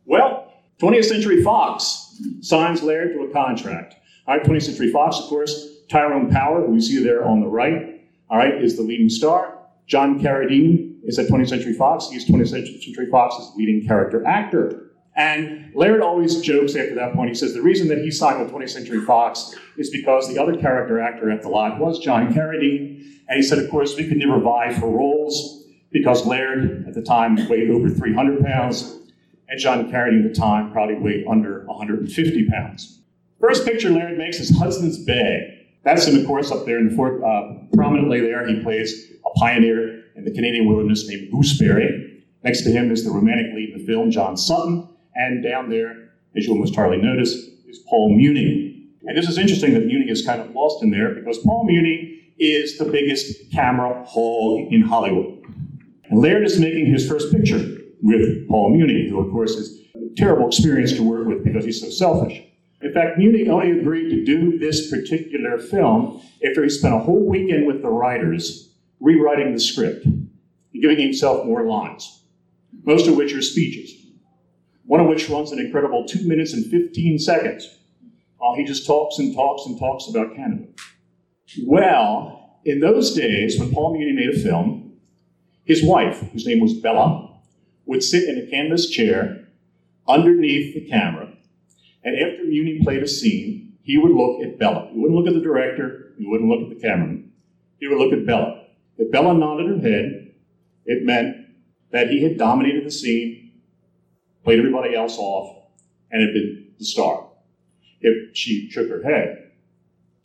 Well, 20th Century Fox signs Laird to a contract. All right, 20th Century Fox, of course, Tyrone Power, who you see there on the right, all right, is the leading star. John Carradine is at 20th Century Fox. He's 20th Century Fox's leading character actor. And Laird always jokes after that point. He says the reason that he signed with 20th Century Fox is because the other character actor at the lot was John Carradine. And he said, of course, we could never vie for roles because Laird at the time weighed over 300 pounds, and John Carradine at the time probably weighed under 150 pounds. First picture Laird makes is Hudson's Bay. That's him, of course, up there in the fort. Uh, prominently there, he plays a pioneer in the Canadian wilderness named Gooseberry. Next to him is the romantic lead in the film, John Sutton. And down there, as you'll most hardly notice, is Paul Muni. And this is interesting that Muni is kind of lost in there because Paul Muni is the biggest camera hog in Hollywood. And Laird is making his first picture with Paul Muni, who, of course, is a terrible experience to work with because he's so selfish. In fact, Muni only agreed to do this particular film after he spent a whole weekend with the writers rewriting the script and giving himself more lines, most of which are speeches one of which runs an incredible two minutes and 15 seconds while he just talks and talks and talks about Canada. Well, in those days, when Paul Muni made a film, his wife, whose name was Bella, would sit in a canvas chair underneath the camera, and after Muni played a scene, he would look at Bella. He wouldn't look at the director, he wouldn't look at the cameraman. He would look at Bella. If Bella nodded her head, it meant that he had dominated the scene played everybody else off, and had been the star. If she shook her head,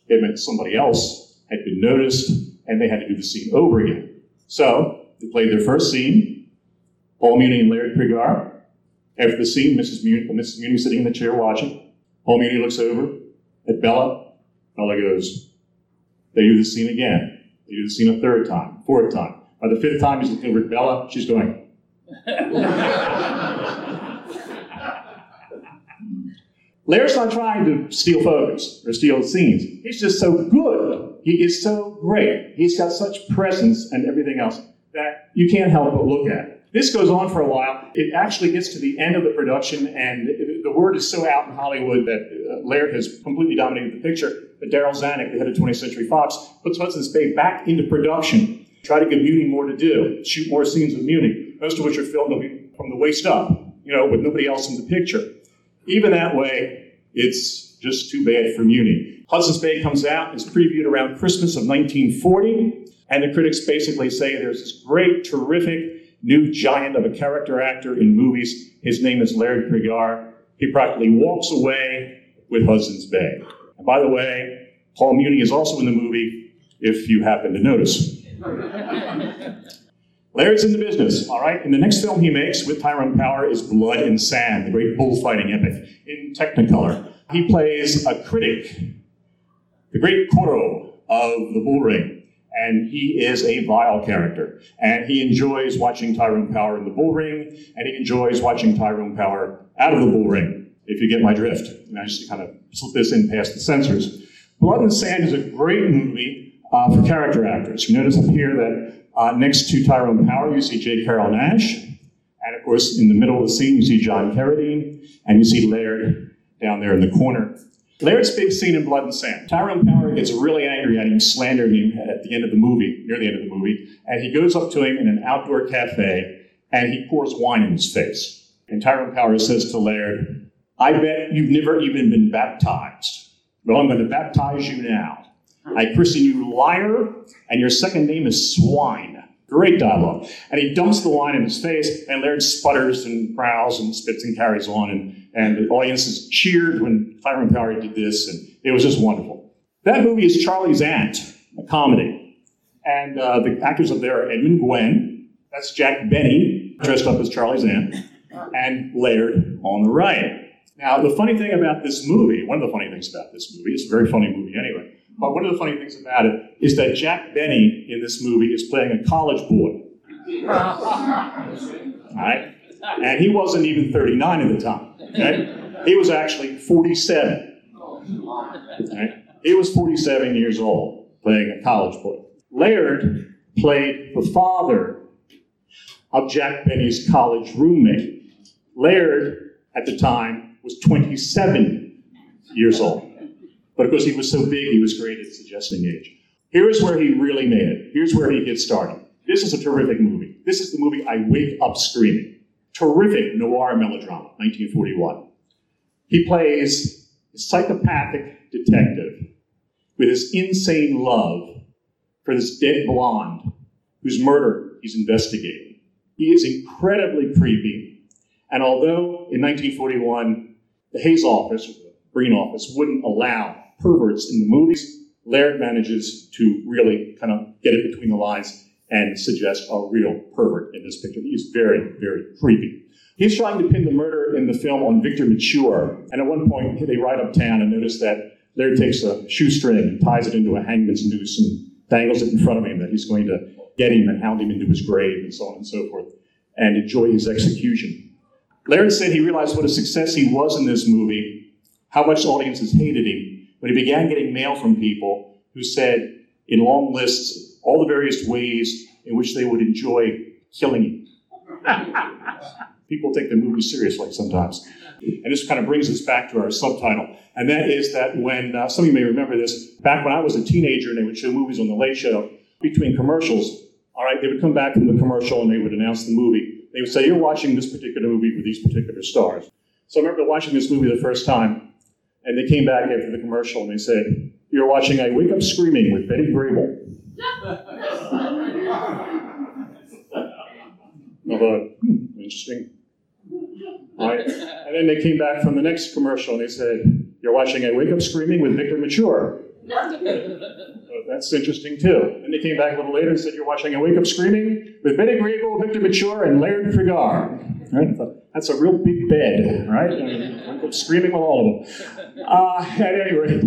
it meant somebody else had been noticed and they had to do the scene over again. So they played their first scene, Paul Muni and Laird Cregar. After the scene, Mrs. Muni, Mrs. Muni sitting in the chair watching. Paul Muni looks over at Bella. Bella goes, they do the scene again. They do the scene a third time, fourth time. By the fifth time, he's looking over at Bella. She's going. Laird's not trying to steal focus or steal scenes. He's just so good. He is so great. He's got such presence and everything else that you can't help but look at it. This goes on for a while. It actually gets to the end of the production, and the word is so out in Hollywood that uh, Laird has completely dominated the picture that Darryl Zanuck, the head of 20th Century Fox, puts Hudson's Bay back into production, try to give Muni more to do, shoot more scenes with Muni, most of which are filmed from the waist up, you know, with nobody else in the picture. Even that way, it's just too bad for Muni. Hudson's Bay comes out, is previewed around Christmas of 1940, and the critics basically say there's this great, terrific new giant of a character actor in movies. His name is Laird Cregar. He practically walks away with Hudson's Bay. And by the way, Paul Muni is also in the movie, if you happen to notice. Laird's in the business, all right? And the next film he makes with Tyrone Power is Blood and Sand, the great bullfighting epic in Technicolor. He plays a critic, the great Curro of the bull ring, and he is a vile character. And he enjoys watching Tyrone Power in the bull ring, and he enjoys watching Tyrone Power out of the bull ring, if you get my drift. And I just kind of slip this in past the censors. Blood and Sand is a great movie uh, for character actors. You notice up here that uh, next to Tyrone Power, you see J. Carrol Naish. And of course, in the middle of the scene, you see John Carradine, and you see Laird down there in the corner. Laird's big scene in Blood and Sand. Tyrone Power gets really angry at him, slandering him at the end of the movie, near the end of the movie, and he goes up to him in an outdoor cafe and he pours wine in his face. And Tyrone Power says to Laird, I bet you've never even been baptized. Well, I'm going to baptize you now. I christen you liar, and your second name is swine. Great dialogue. And he dumps the wine in his face, and Laird sputters and growls and spits and carries on, and, and the audiences cheered when Tyrone Power did this, and it was just wonderful. That movie is Charlie's Aunt, a comedy. And uh, the actors up there are Edmund Gwenn, that's Jack Benny, dressed up as Charlie's Aunt, and Laird on the right. Now, the funny thing about this movie, one of the funny things about this movie, it's a very funny movie anyway, but one of the funny things about it is that Jack Benny in this movie is playing a college boy. Right? And he wasn't even 39 at the time. Okay? He was actually 47. Right? He was 47 years old, playing a college boy. Laird played the father of Jack Benny's college roommate. Laird, at the time, was 27 years old. But of course, he was so big, he was great at suggesting age. Here's where he really made it. Here's where he gets started. This is a terrific movie. This is the movie I Wake Up Screaming. Terrific noir melodrama, 1941. He plays a psychopathic detective with his insane love for this dead blonde whose murder he's investigating. He is incredibly creepy, and although in 1941 the Hays office, the Breen office, wouldn't allow perverts in the movies, Laird manages to really kind of get it between the lines and suggest a real pervert in this picture. He's very, very creepy. He's trying to pin the murder in the film on Victor Mature, and at one point they ride uptown and notice that Laird takes a shoestring and ties it into a hangman's noose and dangles it in front of him that he's going to get him and hound him into his grave and so on and so forth, and enjoy his execution. Laird said he realized what a success he was in this movie, how much audiences hated him, when he began getting mail from people who said, in long lists, all the various ways in which they would enjoy killing him. people take their movies seriously sometimes. And this kind of brings us back to our subtitle. And that is that when, uh, some of you may remember this, back when I was a teenager and they would show movies on The Late Show, between commercials, all right, they would come back from the commercial and they would announce the movie. They would say, You're watching this particular movie with these particular stars. So I remember watching this movie the first time, and they came back after the commercial and they said, You're watching I Wake Up Screaming with Betty Grable. I thought, hmm, interesting. Right. And then they came back from the next commercial and they said, You're watching I Wake Up Screaming with Victor Mature. That's interesting too. And they came back a little later and said, You're watching I Wake Up Screaming with Betty Grable, Victor Mature, and Laird Cregar. Right? That's a real big bed, right? And up screaming with all of them. Uh, at any rate,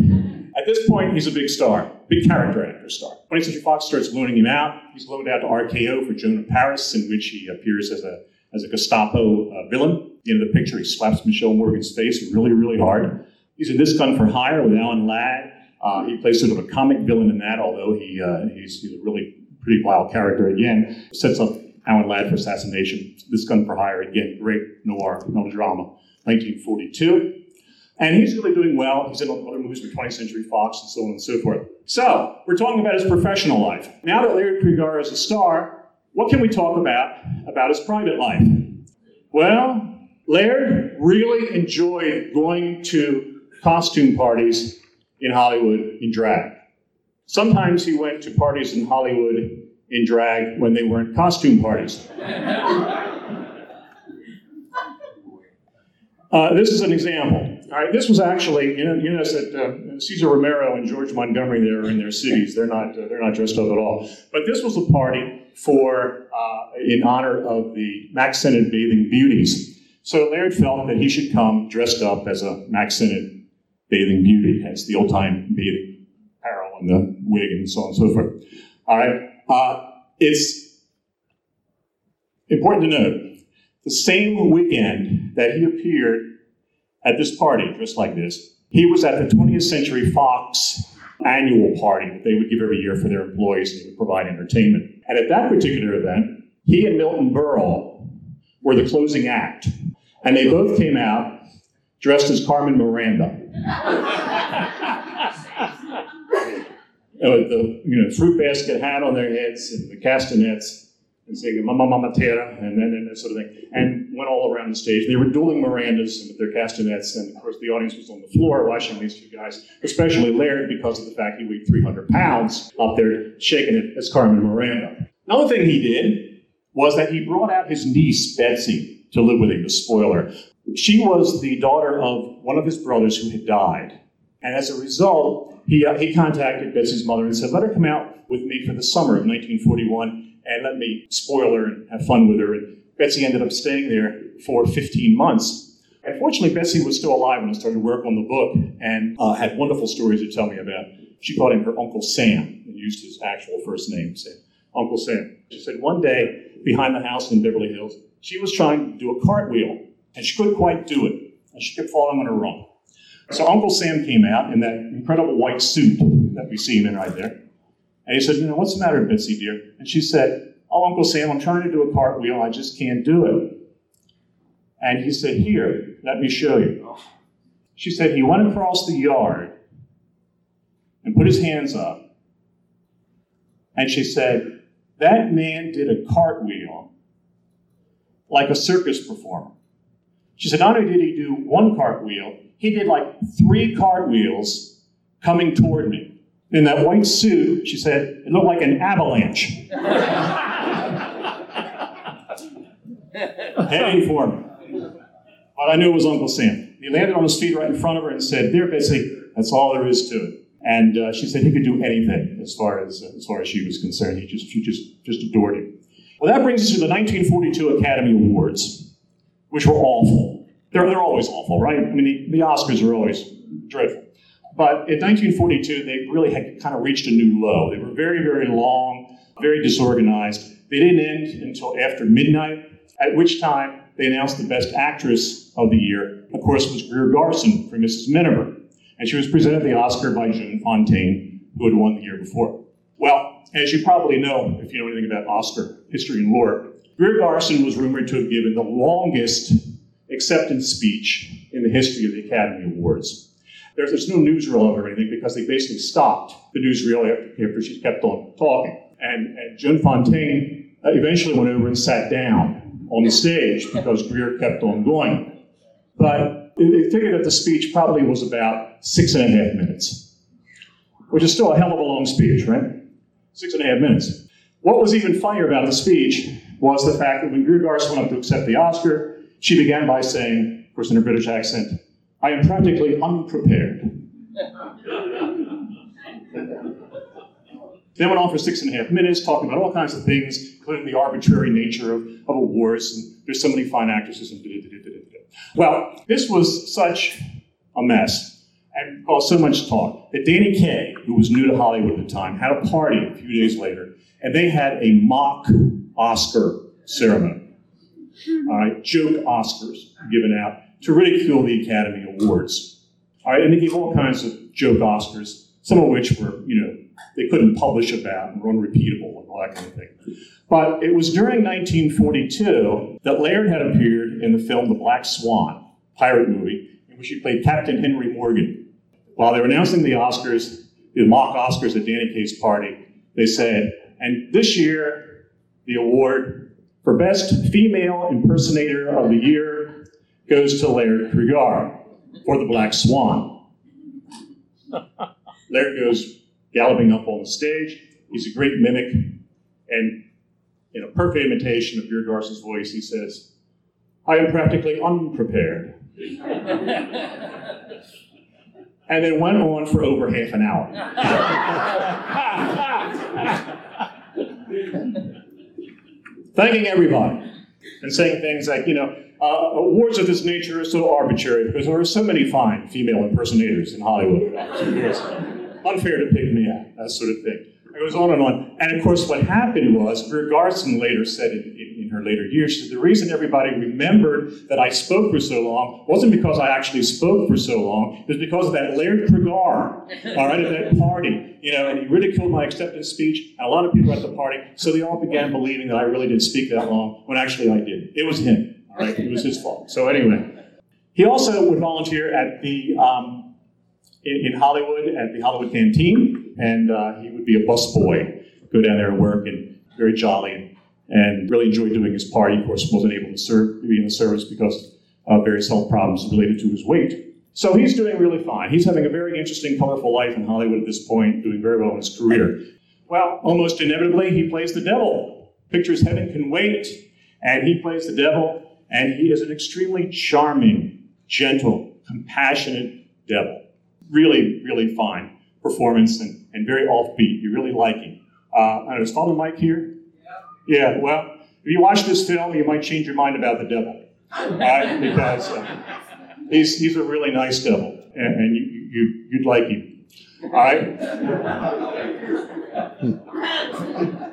at this point, he's a big star, big character actor star. 20th Century Fox starts loaning him out. He's loaned out to RKO for Joan of Paris, in which he appears as a as a Gestapo uh, villain. At the end of the picture, he slaps Michèle Morgan's face really, really hard. He's in This Gun for Hire with Alan Ladd. Uh, he plays sort of a comic villain in that, although he uh, he's, he's, a really pretty wild character again. Sets up Alan Ladd for assassination. This Gun for Hire again, great noir melodrama, 1942. And he's really doing well. He's in other movies for 20th Century Fox and so on and so forth. So, we're talking about his professional life. Now that Laird Cregar is a star, what can we talk about about his private life? Well, Laird really enjoyed going to costume parties in Hollywood in drag. Sometimes he went to parties in Hollywood in drag when they weren't costume parties. Uh, this is an example. All right, this was actually, you know, you notice that uh, Cesar Romero and George Montgomery there are in their cities. They're not, uh, they're not dressed up at all. But this was a party for, uh, in honor of the Mack Sennett Bathing Beauties. So Laird felt that he should come dressed up as a Mack Sennett Bathing Beauty, hence the old-time bathing apparel and the wig and so on and so forth. All right, uh, it's important to note the same weekend that he appeared at this party, just like this, he was at the 20th Century Fox annual party that they would give every year for their employees and they would provide entertainment. And at that particular event, he and Milton Berle were the closing act. And they both came out dressed as Carmen Miranda. With the you know, fruit basket hat on their heads and the castanets and saying Mama Mama Terra and then and that sort of thing, and went all around the stage. They were dueling Mirandas with their castanets, and of course the audience was on the floor watching these two guys, especially Laird because of the fact he weighed 300 pounds up there shaking it as Carmen Miranda. Another thing he did was that he brought out his niece Betsy to live with him, the spoiler. She was the daughter of one of his brothers who had died. And as a result, he, uh, he contacted Betsy's mother and said, let her come out with me for the summer of 1941 and let me spoil her and have fun with her. And Betsy ended up staying there for 15 months. Unfortunately, fortunately, Betsy was still alive when I started to work on the book and uh, had wonderful stories to tell me about. She called him her Uncle Sam and used his actual first name, Sam. Uncle Sam. She said one day behind the house in Beverly Hills, she was trying to do a cartwheel and she couldn't quite do it. And she kept falling on her rump. So Uncle Sam came out in that incredible white suit that we see him in right there. And he said, You know, what's the matter, Betsy, dear? And she said, Oh, Uncle Sam, I'm trying to do a cartwheel. I just can't do it. And he said, Here, let me show you. She said, He went across the yard and put his hands up. And she said, That man did a cartwheel like a circus performer. She said, Not only did he do one cartwheel, he did like three cartwheels coming toward me. In that white suit, she said, it looked like an avalanche. Heading for me. But I knew it was Uncle Sam. He landed on his feet right in front of her and said, There, Betsy, that's all there is to it. And uh, she said he could do anything as far as, uh, as far as she was concerned. He just, she just, just adored him. Well, that brings us to the 1942 Academy Awards, which were awful. They're, they're always awful, right? I mean, the, the Oscars are always dreadful. But in 1942, they really had kind of reached a new low. They were very, very long, very disorganized. They didn't end until after midnight, at which time they announced the best actress of the year, of course, was Greer Garson for Mrs. Miniver. And she was presented the Oscar by Joan Fontaine, who had won the year before. Well, as you probably know, if you know anything about Oscar history and lore, Greer Garson was rumored to have given the longest acceptance speech in the history of the Academy Awards. There's, there's no newsreel of or anything because they basically stopped the newsreel after, after she kept on talking. And, and Joan Fontaine uh, eventually went over and sat down on the stage because Greer kept on going. But they figured that the speech probably was about six and a half minutes, which is still a hell of a long speech, right? Six and a half minutes. What was even funnier about the speech was the fact that when Greer Garson went up to accept the Oscar, she began by saying, of course in her British accent, I am practically unprepared. They went on for six and a half minutes, talking about all kinds of things, including the arbitrary nature of, of awards, and there's so many fine actresses, and Well, this was such a mess, and caused so much talk, that Danny Kaye, who was new to Hollywood at the time, had a party a few days later, and they had a mock Oscar ceremony. Hmm. All right, joke Oscars given out to ridicule the Academy Awards. All right, and they gave all kinds of joke Oscars, some of which were, you know, they couldn't publish about and were unrepeatable and all that kind of thing. But it was during 1942 that Laird had appeared in the film The Black Swan, pirate movie, in which he played Captain Henry Morgan. While they were announcing the Oscars, the mock Oscars at Danny Kaye's party, they said, and this year, the award for Best Female Impersonator of the Year goes to Laird Cregar for The Black Swan. Laird goes galloping up on the stage. He's a great mimic. And in a perfect imitation of Greer Garson's voice, he says, I am practically unprepared. and then went on for over half an hour. Thanking everybody and saying things like, you know, uh, awards of this nature are so arbitrary because there are so many fine female impersonators in Hollywood. It's unfair to pick me out, that sort of thing. It goes on and on. And of course, what happened was, Greer Garson later said in, in, in her later years, said, the reason everybody remembered that I spoke for so long wasn't because I actually spoke for so long, it was because of that Laird Cregar, all right, at that party. You know, and he ridiculed my acceptance speech, and a lot of people at the party, so they all began believing that I really didn't speak that long, when actually I did. It was him, all right? It was his fault. So anyway, he also would volunteer at the um, in, in Hollywood at the Hollywood Canteen, and uh, he would be a busboy, go down there and work, and very jolly, and, really enjoyed doing his part. He, of course, wasn't able to serve, be in the service because of various health problems related to his weight. So he's doing really fine. He's having a very interesting, colorful life in Hollywood at this point, doing very well in his career. Well, almost inevitably, he plays the devil. Pictures Heaven Can Wait, and he plays the devil, and he is an extremely charming, gentle, compassionate devil. Really, really fine performance and, and very offbeat. You really like him. Uh, and is Father Mike here? Yeah, well, if you watch this film, you might change your mind about the devil. Right? Because uh, he's, he's a really nice devil, and, and you, you, you'd like him. All right?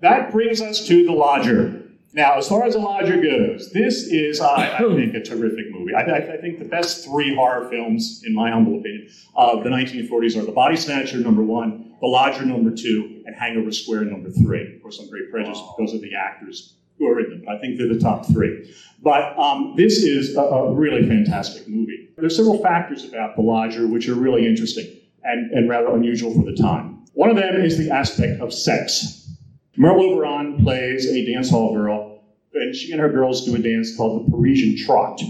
That brings us to The Lodger. Now, as far as The Lodger goes, this is, I, I think, a terrific movie. I, I, I think the best three horror films, in my humble opinion, of the 1940s are The Body Snatcher, number one, The Lodger, number two, and Hangover Square, number three. Of course, I'm very prejudiced because of the actors who are in them. But I think they're the top three. But um, this is a, a really fantastic movie. There's several factors about The Lodger which are really interesting and, and rather unusual for the time. One of them is the aspect of sex. Merle Oberon plays a dance hall girl, and she and her girls do a dance called the Parisian Trot,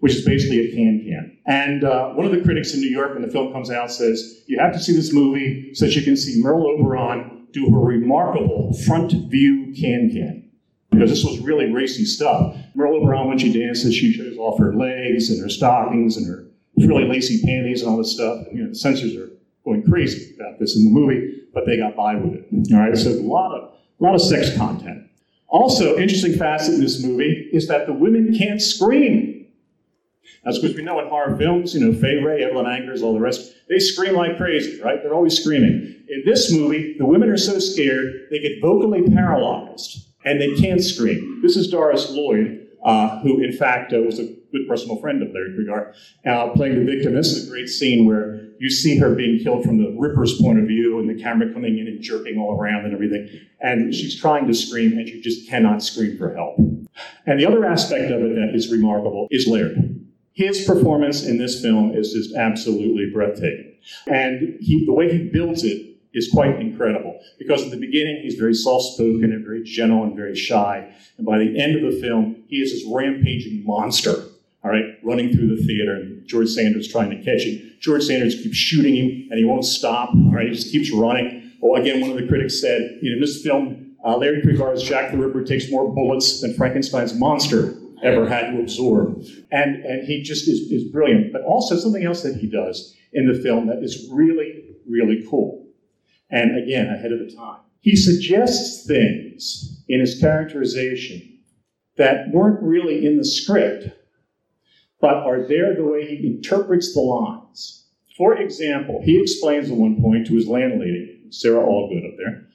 which is basically a can-can. And uh, one of the critics in New York, when the film comes out, says, you have to see this movie so that you can see Merle Oberon do her remarkable front view can-can. Because this was really racy stuff. Merle Oberon, when she dances, she shows off her legs and her stockings and her really lacy panties and all this stuff. You know, the censors are going crazy about this in the movie, but they got by with it. All right, so a lot of a lot of sex content. Also, interesting facet in this movie is that the women can't scream. That's because we know in horror films, you know, Fay Wray, Evelyn Ankers, all the rest, they scream like crazy, right? They're always screaming. In this movie, the women are so scared they get vocally paralyzed and they can't scream. This is Doris Lloyd, uh, who in fact uh, was a good personal friend of Laird Cregar, uh, playing the victim. This is a great scene where you see her being killed from the Ripper's point of view and the camera coming in and jerking all around and everything. And she's trying to scream and she just cannot scream for help. And the other aspect of it that is remarkable is Laird. His performance in this film is just absolutely breathtaking. And he, the way he builds it is quite incredible because at the beginning he's very soft-spoken and very gentle and very shy and by the end of the film he is this rampaging monster all right running through the theater and george sanders trying to catch him george sanders keeps shooting him and he won't stop. All right he just keeps running. Well again one of the critics said you know in this film uh, Laird Cregar's jack the ripper takes more bullets than frankenstein's monster ever had to absorb. And and he just is, is brilliant. But also something else that he does in the film that is really really cool. And again, ahead of the time. He suggests things in his characterization that weren't really in the script, but are there the way he interprets the lines. For example, he explains at one point to his landlady, Sara Allgood up there,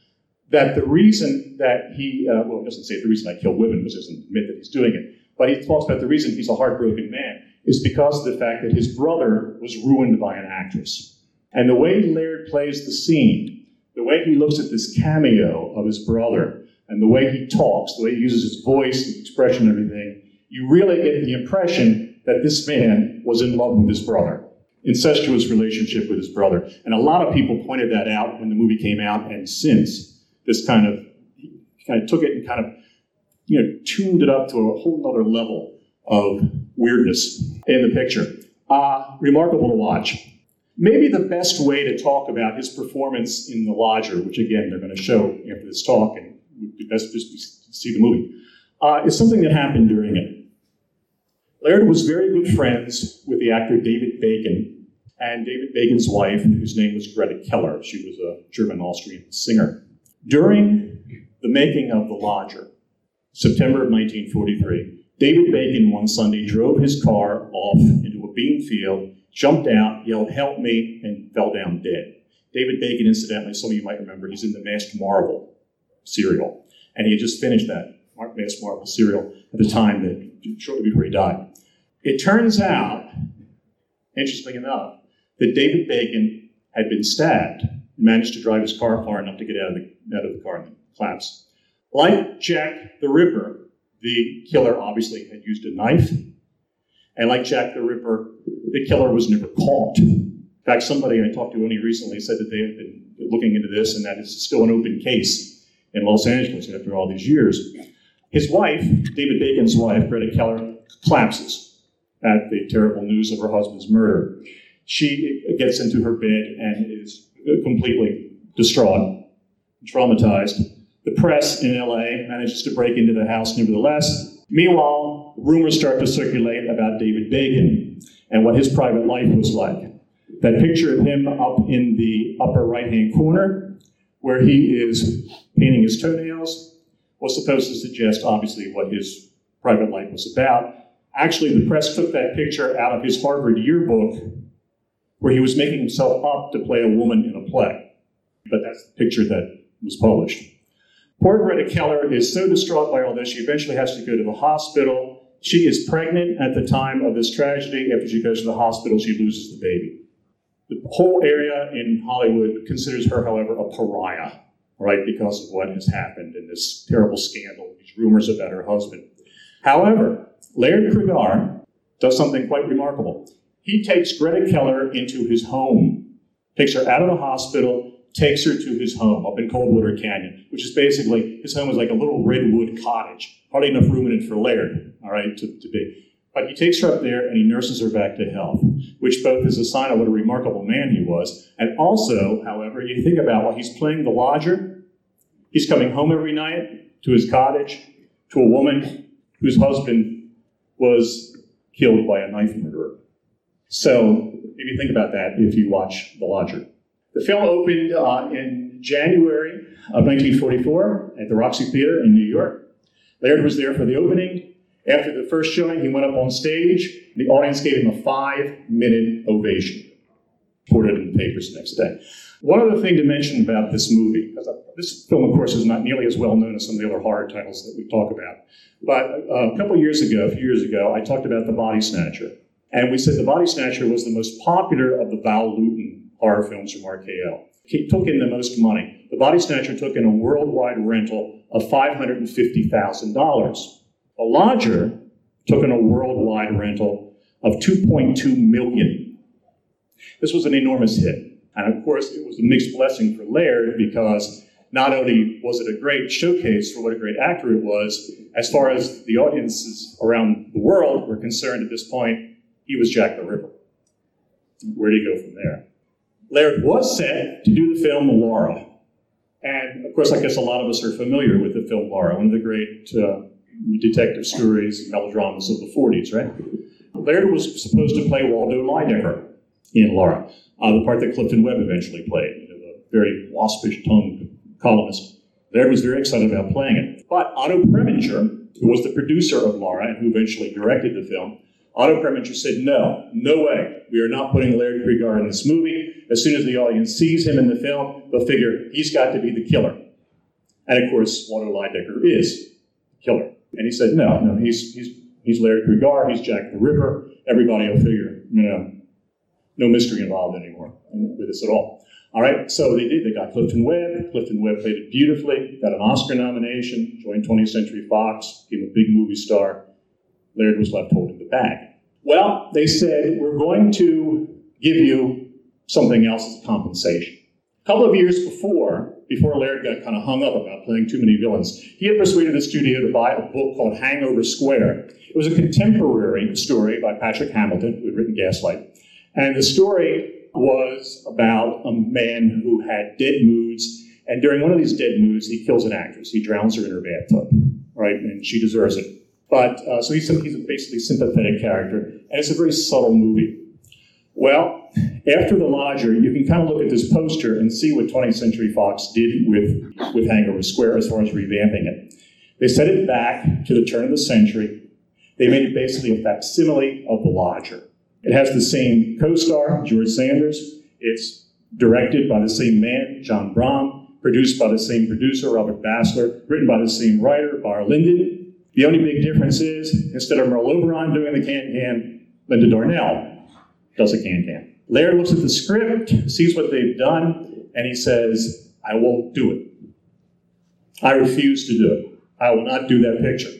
that the reason that he, uh, well, he doesn't say the reason I killed women, because doesn't admit that he's doing it, but he talks about the reason he's a heartbroken man is because of the fact that his brother was ruined by an actress. And the way Laird plays the scene the way he looks at this cameo of his brother and the way he talks, the way he uses his voice and expression and everything, you really get the impression that this man was in love with his brother, incestuous relationship with his brother. And a lot of people pointed that out when the movie came out, and since this kind of kind of took it and kind of you know tuned it up to a whole other level of weirdness in the picture. Uh, remarkable to watch. Maybe the best way to talk about his performance in The Lodger, which again they're going to show after this talk, and would be best just to see the movie, uh, is something that happened during it. Laird was very good friends with the actor David Bacon and David Bacon's wife, whose name was Greta Keller. She was a German Austrian singer. During the making of The Lodger, September of 1943, David Bacon one Sunday drove his car off into a bean field, jumped out, yelled, Help me, and fell down dead. David Bacon, incidentally, some of you might remember, he's in the Masked Marvel serial. And he had just finished that Masked Marvel serial at the time that shortly before he died. It turns out, interestingly enough, that David Bacon had been stabbed and managed to drive his car far enough to get out of the, out of the car and collapse. Like Jack the Ripper, the killer obviously had used a knife. And like Jack the Ripper, the killer was never caught. In fact, somebody I talked to only recently said that they had been looking into this and that it's still an open case in Los Angeles after all these years. His wife, David Bacon's wife, Greta Keller, collapses at the terrible news of her husband's murder. She gets into her bed and is completely distraught, traumatized. The press in LA manages to break into the house nevertheless. Meanwhile, rumors start to circulate about David Bacon and what his private life was like. That picture of him up in the upper right hand corner, where he is painting his toenails, was supposed to suggest, obviously, what his private life was about. Actually, the press took that picture out of his Harvard yearbook, where he was making himself up to play a woman in a play. But that's the picture that was published. Poor Greta Keller is so distraught by all this, she eventually has to go to the hospital. She is pregnant at the time of this tragedy. After she goes to the hospital, she loses the baby. The whole area in Hollywood considers her, however, a pariah, right, because of what has happened in this terrible scandal, these rumors about her husband. However, Laird Cregar does something quite remarkable. He takes Greta Keller into his home, takes her out of the hospital, takes her to his home up in Coldwater Canyon, which is basically, his home is like a little redwood cottage. Hardly enough room in it for Laird, all right, to, to be. But he takes her up there and he nurses her back to health, which both is a sign of what a remarkable man he was. And also, however, you think about while he's playing the lodger, he's coming home every night to his cottage to a woman whose husband was killed by a knife murderer. So, if you think about that, if you watch The Lodger. The film opened uh, in January of 1944 at the Roxy Theater in New York. Laird was there for the opening. After the first showing, he went up on stage. The audience gave him a five minute ovation. Reported in the papers the next day. One other thing to mention about this movie, because this film, of course, is not nearly as well known as some of the other horror titles that we talk about. But uh, a couple years ago, a few years ago, I talked about The Body Snatcher. And we said The Body Snatcher was the most popular of the Val Lewton horror films from RKO. He took in the most money. The Body Snatcher took in a worldwide rental of $550,000. The Lodger took in a worldwide rental of 2.2 million. This was an enormous hit. And of course, it was a mixed blessing for Laird because not only was it a great showcase for what a great actor it was, as far as the audiences around the world were concerned at this point, he was Jack the Ripper. Where do you go from there? Laird was set to do the film Laura. And of course, I guess a lot of us are familiar with the film Laura, one of the great uh, detective stories and melodramas of the 40s, right? Laird was supposed to play Waldo Lydecker in Laura, uh, the part that Clifton Webb eventually played, you know, the very waspish tongued columnist. Laird was very excited about playing it. But Otto Preminger, who was the producer of Laura and who eventually directed the film, Otto Preminger said, no, no way. We are not putting Laird Cregar in this movie. As soon as the audience sees him in the film, they'll figure he's got to be the killer. And of course, Waldo Lydecker is the killer. And he said, no, no, he's, he's, he's Laird Cregar, he's Jack the Ripper. Everybody will figure, you know, no mystery involved anymore with this at all. All right, so they did. They got Clifton Webb. Clifton Webb played it beautifully, got an Oscar nomination, joined 20th Century Fox, became a big movie star. Laird was left holding the bag. Well, they said, we're going to give you something else as compensation. A couple of years before, before Laird got kind of hung up about playing too many villains, he had persuaded the studio to buy a book called Hangover Square. It was a contemporary story by Patrick Hamilton, who had written Gaslight. And the story was about a man who had dead moods, and during one of these dead moods, he kills an actress. He drowns her in her bathtub, right? And she deserves it. But uh, so he's, he's a basically sympathetic character, and it's a very subtle movie. Well, after The Lodger, you can kind of look at this poster and see what 20th Century Fox did with, with Hangover Square as far as revamping it. They set it back to the turn of the century. They made it basically a facsimile of The Lodger. It has the same co star, George Sanders. It's directed by the same man, John Brahm, produced by the same producer, Robert Bassler, written by the same writer, Barré Lyndon. The only big difference is instead of Merle Oberon doing the can can, Linda Darnell does a can can. Laird looks at the script, sees what they've done, and he says, I won't do it. I refuse to do it. I will not do that picture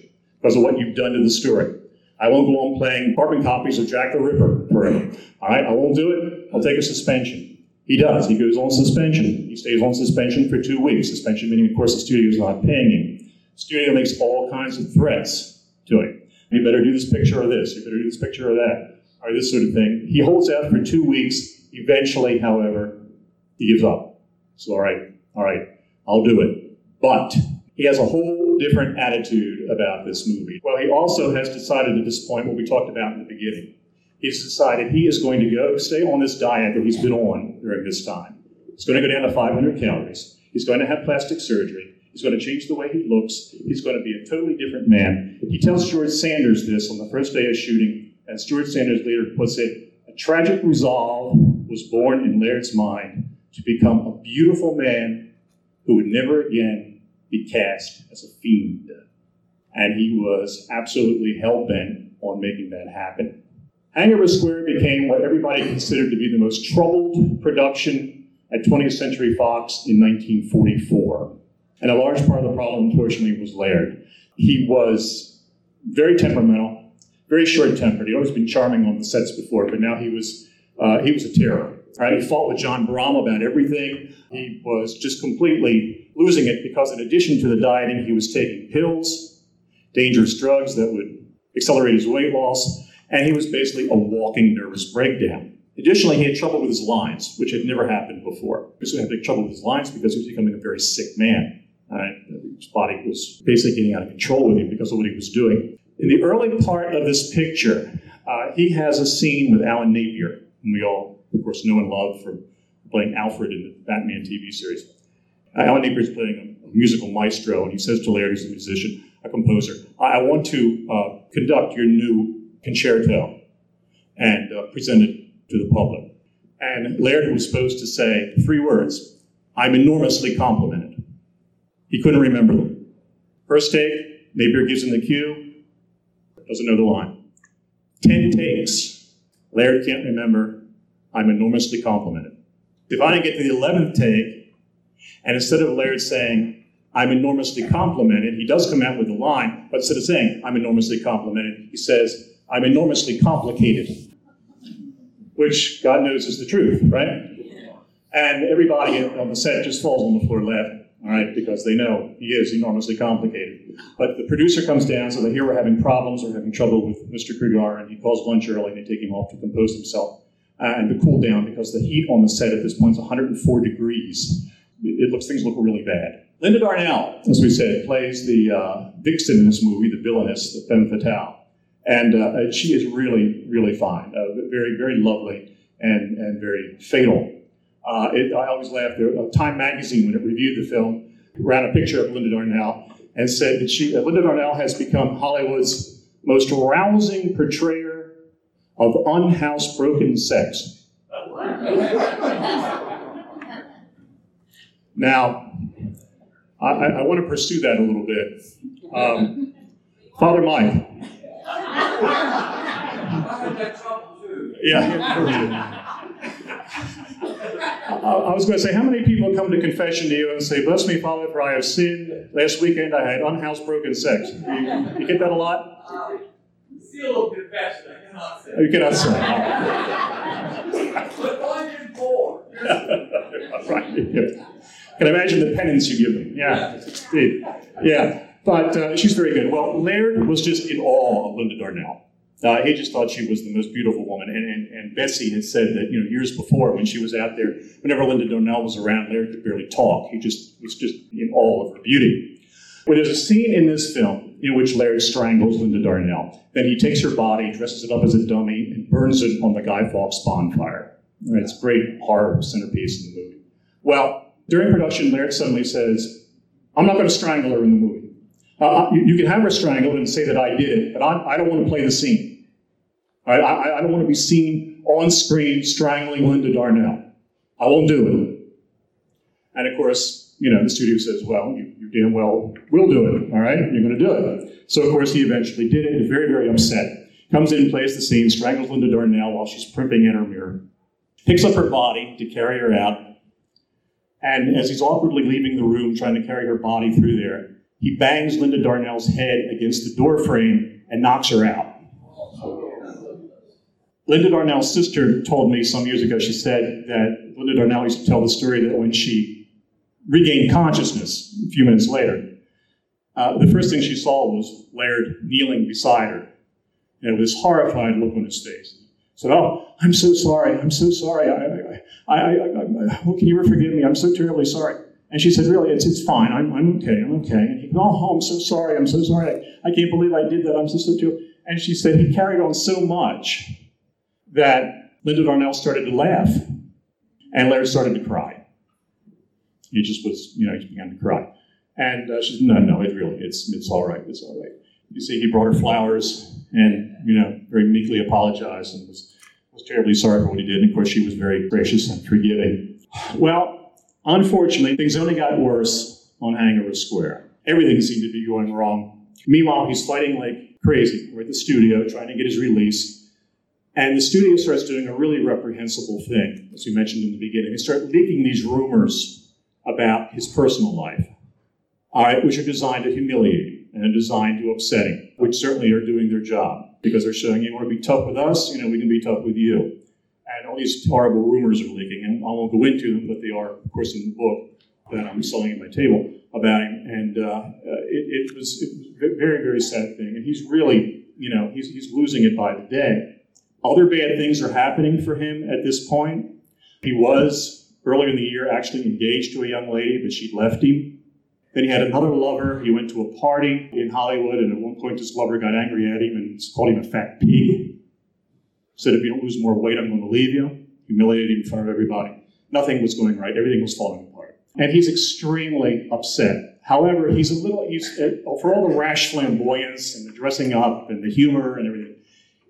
because of what you've done to the story. I won't go on playing carbon copies of Jack the Ripper forever. All right, I won't do it. I'll take a suspension. He does. He goes on suspension. He stays on suspension for two weeks. Suspension meaning, of course, the studio is not paying him. Studio makes all kinds of threats to him. You better do this picture or this. You better do this picture or that, or this sort of thing. He holds out for two weeks. Eventually, however, he gives up. So, all right, all right, I'll do it. But he has a whole different attitude about this movie. Well, he also has decided at this point what we talked about in the beginning. He's decided he is going to go stay on this diet that he's been on during this time. He's going to go down to 500 calories. He's going to have plastic surgery. He's going to change the way he looks. He's going to be a totally different man. He tells George Sanders this on the first day of shooting, as George Sanders later puts it, a tragic resolve was born in Laird's mind to become a beautiful man who would never again be cast as a fiend. And he was absolutely hell bent on making that happen. Hangover Square became what everybody considered to be the most troubled production at 20th Century Fox in 1944. And a large part of the problem, unfortunately, was Laird. He was very temperamental, very short-tempered. He'd always been charming on the sets before, but now he was uh, he was a terror. Right? He fought with John Brahm about everything. He was just completely losing it because, in addition to the dieting, he was taking pills, dangerous drugs that would accelerate his weight loss, and he was basically a walking nervous breakdown. Additionally, he had trouble with his lines, which had never happened before. He had big trouble with his lines because he was becoming a very sick man. Right? His body was basically getting out of control with him because of what he was doing. In the early part of this picture, uh, he has a scene with Alan Napier, whom we all, of course, know and love for playing Alfred in the Batman TV series. Alan Napier is playing a, musical maestro, and he says to Laird, who's a musician, a composer, I, I want to uh, conduct your new concerto and uh, present it to the public. And Laird was supposed to say three words I'm enormously complimented. He couldn't remember them. First take, Napier gives him the cue, doesn't know the line. Ten takes, Laird can't remember, I'm enormously complimented. If I didn't get to the 11th take, and instead of Laird saying, I'm enormously complimented, he does come out with the line, but instead of saying, I'm enormously complimented, he says, I'm enormously complicated which God knows is the truth, right? And everybody on the set just falls on the floor laughing, all right, because they know he is enormously complicated. But the producer comes down, so they hear we're having problems, we're having trouble with Mr. Cregar, and he calls lunch early and they take him off to compose himself uh, and to cool down because the heat on the set at this point is 104 degrees. It, looks things look really bad. Linda Darnell, as we said, plays the uh, vixen in this movie, the villainess, the femme fatale. And uh, she is really, really fine, uh, very, very lovely and, and very fatal. Uh, it, I always laugh. There, uh, Time magazine, when it reviewed the film, ran a picture of Linda Darnell and said that she, uh, Linda Darnell has become Hollywood's most rousing portrayer of unhousebroken sex. now, I, I, want to pursue that a little bit. Um, Father Mike, yeah. I was going to say, how many people come to confession to you and say, Bless me, Father, for I have sinned. Last weekend I had unhousebroken sex. You, you get that a lot? Seal of confession, I cannot say. You cannot say. but I'm in right. Can imagine the penance you give them. Yeah. Yeah. But uh, she's very good. Well, Laird was just in awe of Linda Darnell. Uh, he just thought she was the most beautiful woman. And, and, and had said that, you know, years before when she was out there, whenever Linda Darnell was around, Laird could barely talk. He just was just in awe of her beauty. Well, there's a scene in this film in which Laird strangles Linda Darnell. Then he takes her body, dresses it up as a dummy, and burns it on the Guy Fawkes bonfire. It's a great horror centerpiece in the movie. Well, during production, Laird suddenly says, I'm not going to strangle her in the movie. Uh, you, you can have her strangled and say that I did it, but I, I don't want to play the scene. I, I, I don't want to be seen on screen strangling Linda Darnell. I won't do it. And of course, you know, the studio says, well, you, you damn well will do it, all right? You're going to do it. So, of course, he eventually did it. Very, very upset. Comes in, plays the scene, strangles Linda Darnell while she's primping in her mirror. Picks up her body to carry her out. And as he's awkwardly leaving the room, trying to carry her body through there, he bangs Linda Darnell's head against the door frame and knocks her out. Linda Darnell's sister told me some years ago, she said that Linda Darnell used to tell the story that when she regained consciousness a few minutes later, uh, the first thing she saw was Laird kneeling beside her. And with this horrified look on his face. Said, Oh, I'm so sorry. I'm so sorry. I, I, I, I, I, can you ever forgive me? I'm so terribly sorry. And she said, Really, it's, it's fine. I'm, I'm okay. I'm okay. And he goes, Oh, I'm so sorry. I'm so sorry. I, I can't believe I did that. I'm so sorry. And she said, He carried on so much that Linda Darnell started to laugh. And Laird started to cry. He just was, you know, he began to cry. And uh, she said, No, no, it really, it's, it's all right. It's all right. You see, he brought her flowers and, you know, very meekly apologized and was, was terribly sorry for what he did. And of course, she was very gracious and forgiving. Well, unfortunately, things only got worse on Hangover Square. Everything seemed to be going wrong. Meanwhile, he's fighting like crazy. We're at the studio trying to get his release. And the studio starts doing a really reprehensible thing, as we mentioned in the beginning. They start leaking these rumors about his personal life, all right, which are designed to humiliate him and designed to upset him, which certainly are doing their job because they're showing you want to be tough with us, you know, we can be tough with you. And all these horrible rumors are leaking, and I won't go into them, but they are, of course, in the book that I'm selling at my table about him. And uh, it, it, was, it was a very, very sad thing. And he's really, you know, he's, he's losing it by the day. Other bad things are happening for him at this point. He was, earlier in the year, actually engaged to a young lady, but she'd left him. Then he had another lover. He went to a party in Hollywood, and at one point, this lover got angry at him and called him a fat pig. Said, If you don't lose more weight, I'm going to leave you. Humiliated him in front of everybody. Nothing was going right. Everything was falling apart. And he's extremely upset. However, he's a little, he's, uh, for all the rash flamboyance and the dressing up and the humor and everything,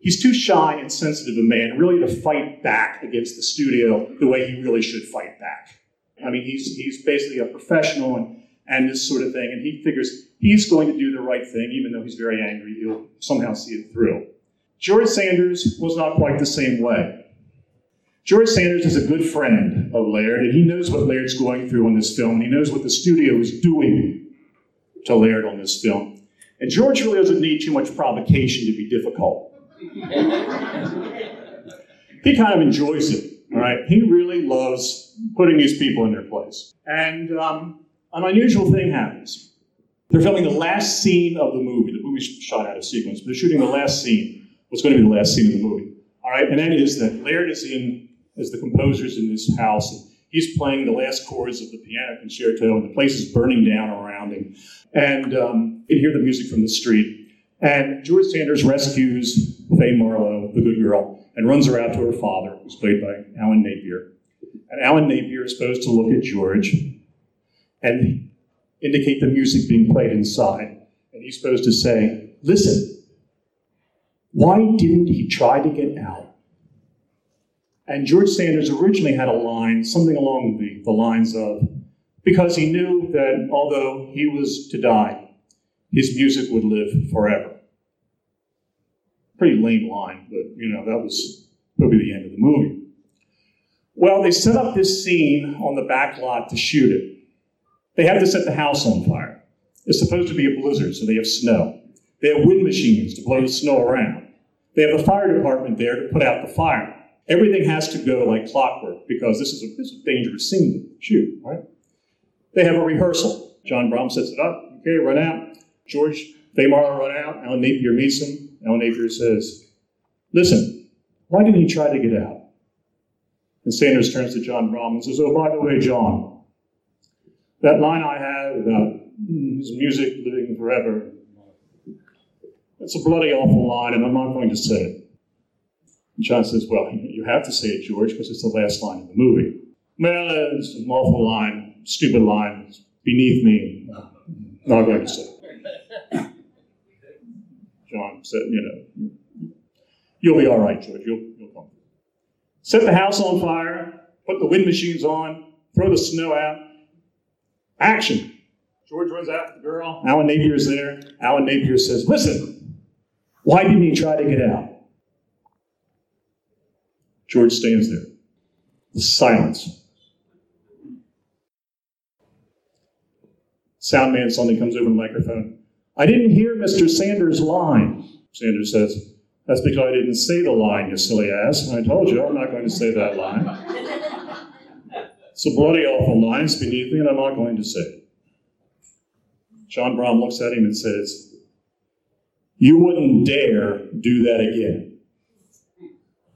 he's too shy and sensitive a man really to fight back against the studio the way he really should fight back. I mean, he's, he's basically a professional and, and this sort of thing, and he figures he's going to do the right thing, even though he's very angry, he'll somehow see it through. George Sanders was not quite the same way. George Sanders is a good friend of Laird, and he knows what Laird's going through on this film, and he knows what the studio is doing to Laird on this film. And George really doesn't need too much provocation to be difficult. he kind of enjoys it, all right? He really loves putting these people in their place. And um, an unusual thing happens. They're filming the last scene of the movie. The movie's shot out of sequence, but they're shooting the last scene. What's going to be the last scene of the movie? All right, and that is that Laird is in as the composer's in this house. And he's playing the last chords of the piano concerto, and the place is burning down around him. And um, you can hear the music from the street. And George Sanders rescues Faye Marlowe, the good girl, and runs her out to her father, who's played by Alan Napier. And Alan Napier is supposed to look at George and indicate the music being played inside. And he's supposed to say, Listen, why didn't he try to get out? And George Sanders originally had a line, something along the, the lines of, because he knew that although he was to die, his music would live forever. Pretty lame line, but you know, that was probably the end of the movie. Well, they set up this scene on the back lot to shoot it. They have to set the house on fire. It's supposed to be a blizzard, so they have snow. They have wind machines to blow the snow around. They have the fire department there to put out the fire. Everything has to go like clockwork because this is a, this is a dangerous scene to shoot, right? They have a rehearsal. John Brahm sets it up. Okay, run out. George Marlowe run out. Alan Napier meets him. Alan Napier says, Listen, why didn't he try to get out? And Sanders turns to John Brahm and says, Oh, by the way, John, that line I have about his music living forever, It's a bloody awful line, and I'm not going to say it. And John says, Well, you have to say it, George, because it's the last line of the movie. Well, it's an awful line, stupid line, it's beneath me. Not going to say it. John said, You know, you'll be all right, George. You'll, you'll come. Set the house on fire, put the wind machines on, throw the snow out. Action. George runs after the girl. Alan Napier's there. Alan Napier says, Listen, why didn't he try to get out? George stands there. The silence. Soundman suddenly comes over the microphone. I didn't hear Mr. Sanders' line. Sanders says, That's because I didn't say the line, you silly ass. And I told you I'm not going to say that line. A bloody awful line. It's beneath me, and I'm not going to say. John Brahm looks at him and says, You wouldn't dare do that again.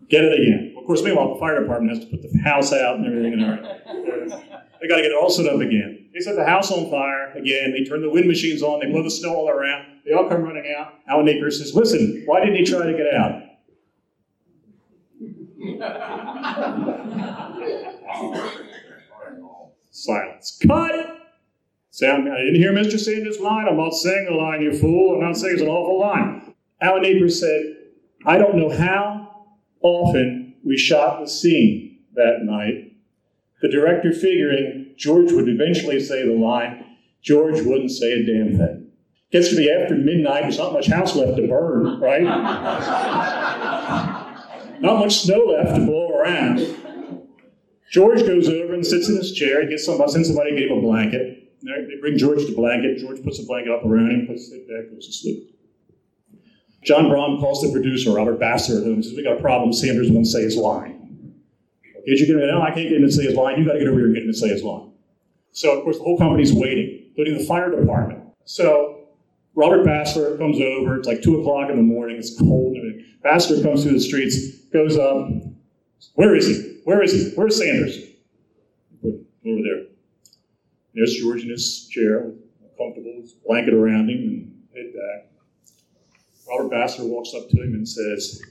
Get it again. Of course, meanwhile, the fire department has to put the house out and everything. And everything. They got to get it all set up again. They set the house on fire again. They turn the wind machines on. They blow the snow all around. They all come running out. Alan Napier says, Listen, why didn't he try to get out? Silence. Cut! Sound, I didn't hear Mr. Sanders' line. I'm not saying the line, you fool. I'm not saying it's an awful line. Alan Napier said, I don't know how often we shot the scene that night. The director figuring George would eventually say the line, George wouldn't say a damn thing. Gets to be after midnight, there's not much house left to burn, right? not much snow left to blow around. George goes over and sits in his chair. Gets somebody, sends somebody to get him a blanket. They bring George the blanket. George puts the blanket up around him, puts it back, goes to sleep. John Brahm calls the producer, Robert home and says, We got a problem. Sanders won't say his line. Okay, you get him? No, I can't get him to say his line. You got to get over here and get him to say his line. So, of course, the whole company's waiting, including the fire department. So, Robert Bassler comes over. It's like 2 o'clock in the morning. It's cold. Bassler comes through the streets, goes up. Where is he? Where is he? Where's Sanders? Over there. There's George in his chair, comfortable, his blanket around him, and head back. Robert Bassler walks up to him and says,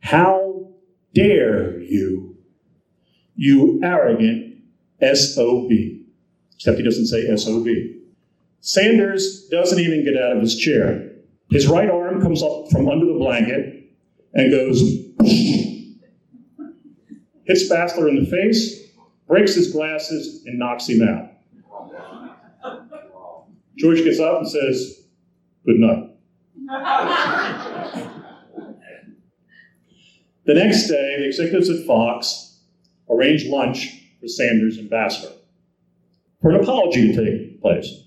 How dare you, you arrogant SOB? Except he doesn't say SOB. Sanders doesn't even get out of his chair. His right arm comes up from under the blanket and goes, hits Bassler in the face, breaks his glasses, and knocks him out. George gets up and says, Good night. the next day, the executives at Fox arrange lunch for Sanders and Bassler for an apology to take place.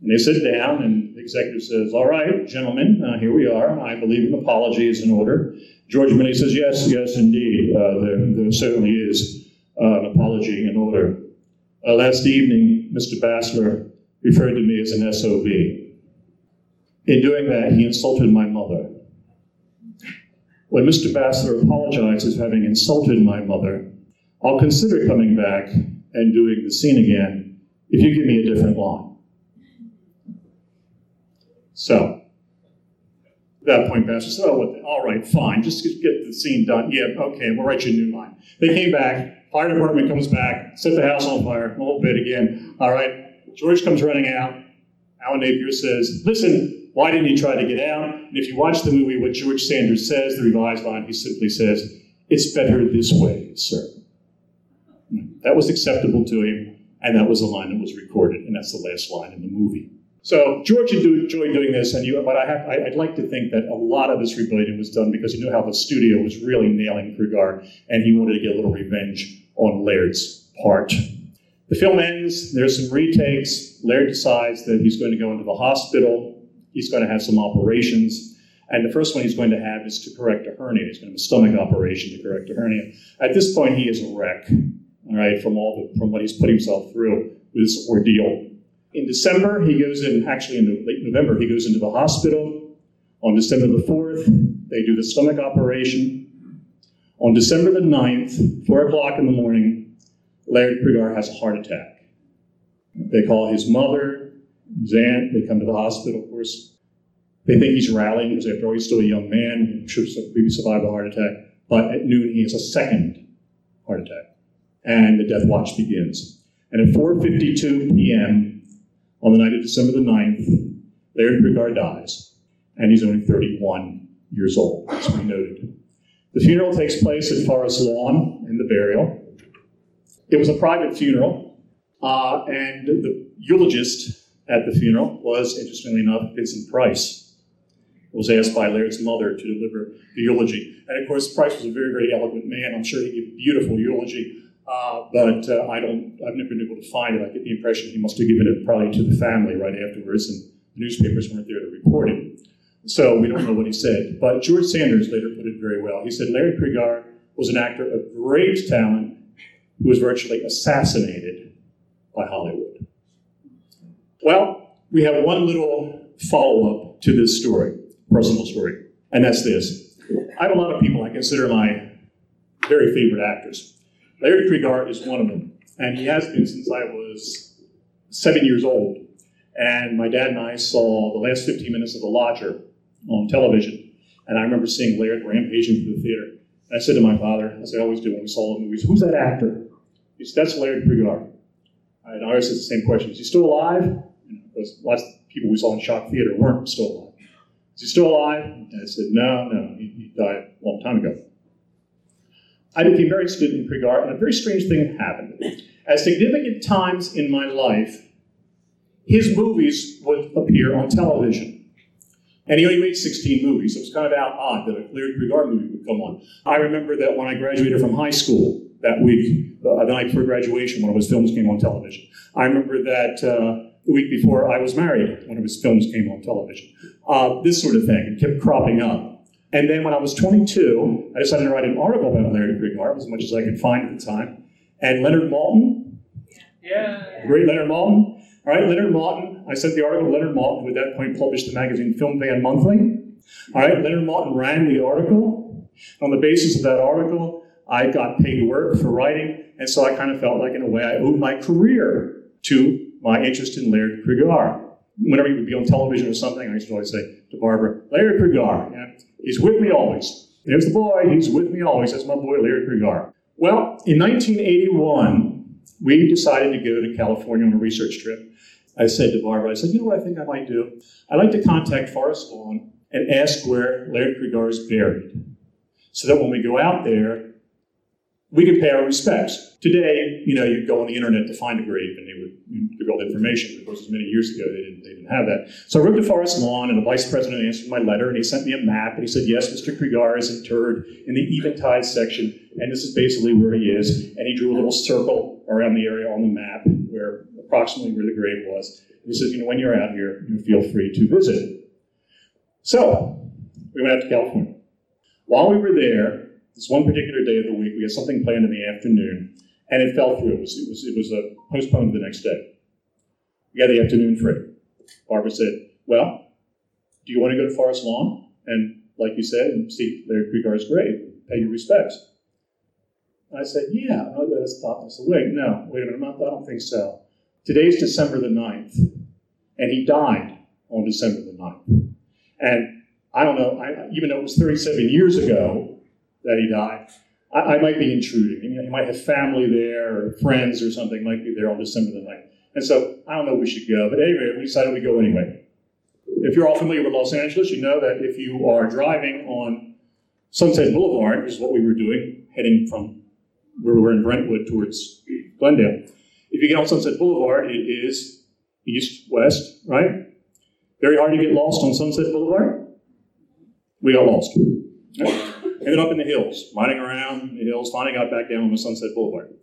And they sit down, and executive says, All right, gentlemen, uh, here we are. I believe an apology is in order. George Milley says, Yes, yes, indeed. Uh, there, there, certainly is uh, an apology in order. Uh, last evening, Mr. Bassler referred to me as an SOB. In doing that, he insulted my mother. When Mr. Bassler apologizes for having insulted my mother, I'll consider coming back and doing the scene again if you give me a different line. So, at that point, Bassler said, Oh, all right, fine, just get the scene done. Yeah, okay, we'll write you a new line. They came back, fire department comes back, set the house on fire, a little bit again. All right, George comes running out. Alan Napier says, Listen, why didn't you try to get out? And if you watch the movie, what George Sanders says, the revised line, he simply says, It's better this way, sir. That was acceptable to him, and that was the line that was recorded, and that's the last line in the movie. So George enjoyed doing this, and you, but I have, I, would like to think that a lot of this rebellion was done because he knew how the studio was really nailing Cregar, and he wanted to get a little revenge on Laird's part. The film ends, there's some retakes. Laird decides that he's going to go into the hospital, he's going to have some operations. And the first one he's going to have is to correct a hernia. He's going to have a stomach operation to correct a hernia. At this point, he is a wreck, all right, from all the, from what he's put himself through with this ordeal. In December, he goes in, actually in late November, he goes into the hospital. On December the 4th, they do the stomach operation. On December the 9th, 4 o'clock in the morning, Laird Cregar has a heart attack. They call his mother, his aunt, they come to the hospital, of course. They think he's rallying because after all, he's still a young man, he should maybe survived a heart attack. But at noon, he has a second heart attack, and the death watch begins. And at 4:52 p.m. on the night of December the 9th, Laird Cregar dies, and he's only 31 years old, as we noted. The funeral takes place at Forest Lawn in the burial. It was a private funeral, uh, and the eulogist at the funeral was, interestingly enough, Vincent Price. Was asked by Laird's mother to deliver the eulogy, and of course, Price was a very, very eloquent man. I'm sure he gave a beautiful eulogy, uh, but uh, I don't. I've never been able to find it. I get the impression he must have given it probably to the family right afterwards, and the newspapers weren't there to report it. So we don't know what he said. But George Sanders later put it very well. He said Laird Cregar was an actor of great talent who was virtually assassinated by Hollywood. Well, we have one little follow up to this story, personal story, and that's this. I have a lot of people I consider my very favorite actors. Laird Cregar is one of them, and he has been since I was seven years old. And my dad and I saw the last 15 minutes of The Lodger on television, and I remember seeing Laird rampaging through the theater. And I said to my father, as I always do when we saw the movies, "Who's that actor?" He said, "That's Laird Cregar." And I always asked the same question: Is he still alive? Because lots of people we saw in Shock Theater weren't still alive. Is he still alive? And I said, No, no, he, he died a long time ago. I became very interested in Cregar, and a very strange thing happened. At significant times in my life, his movies would appear on television. And he only made 16 movies, so it was kind of odd that a Laird Cregar movie would come on. I remember that when I graduated from high school that week, uh, the night before graduation, one of his films came on television. I remember that uh, the week before I was married, one of his films came on television. Uh, this sort of thing. It kept cropping up. And then when I was 22, I decided to write an article about Laird Cregar, as much as I could find at the time. And Leonard Maltin, Yeah. great Leonard Maltin, all right, Leonard Maltin, I sent the article to Leonard Maltin, who at that point published the magazine Film Fan Monthly. All right, Leonard Maltin ran the article. On the basis of that article, I got paid work for writing, and so I kind of felt like, in a way, I owed my career to my interest in Laird Cregar. Whenever he would be on television or something, I used to always say to Barbara, Laird Cregar, yeah, he's with me always. There's the boy, he's with me always. That's my boy, Laird Cregar. Well, in 1981, we decided to go to California on a research trip. I said to Barbara, I said, you know what I think I might do? I'd like to contact Forest Lawn and ask where Laird Cregar is buried. So that when we go out there, we can pay our respects. Today, you know, you go on the internet to find a grave and they would give all the information. Of course, as many years ago, they didn't, they didn't have that. So I wrote to Forest Lawn and the vice president answered my letter and he sent me a map and he said, yes, Mr. Cregar is interred in the Eventide section and this is basically where he is. And he drew a little circle around the area on the map where approximately where the grave was. And he says, you know, when you're out here, you feel free to visit. So we went out to California. While we were there, this one particular day of the week, we had something planned in the afternoon, and it fell through. It was, it was, it was uh, postponed to the next day. We had the afternoon free. Barbara said, Well, do you want to go to Forest Lawn? And, like you said, and see Laird Cregar's grave, pay your respects. I said, Yeah. I just thought, I said, Wait, no, wait a minute, not, I don't think so. Today's December the 9th, and he died on December the 9th. And I don't know, I, even though it was 37 years ago, that he died. I, I might be intruding. You know, he might have family there or friends or something might be there on December the 9th. And so I don't know we should go. But anyway, we decided we go anyway. If you're all familiar with Los Angeles, you know that if you are driving on Sunset Boulevard, which is what we were doing, heading from where we were in Brentwood towards Glendale. If you get on Sunset Boulevard, it is east, west, right? Very hard to get lost on Sunset Boulevard. We got lost. Ended up in the hills, riding around the hills, finally got back down on the Sunset Boulevard.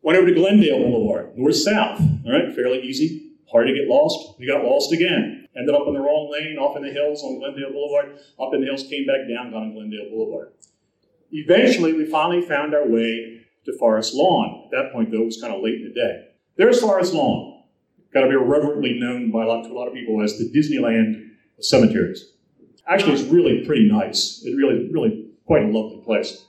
Went over to Glendale Boulevard, north south. All right, fairly easy. Hard to get lost. We got lost again. Ended up in the wrong lane, off in the hills on Glendale Boulevard. Up in the hills, came back down, got on Glendale Boulevard. Eventually, we finally found our way to Forest Lawn. At that point, though, it was kind of late in the day. There's Forest Lawn. Got to be reverently known by a lot, to a lot of people as the Disneyland of cemeteries. Actually, it's really pretty nice. It really, really quite a lovely place.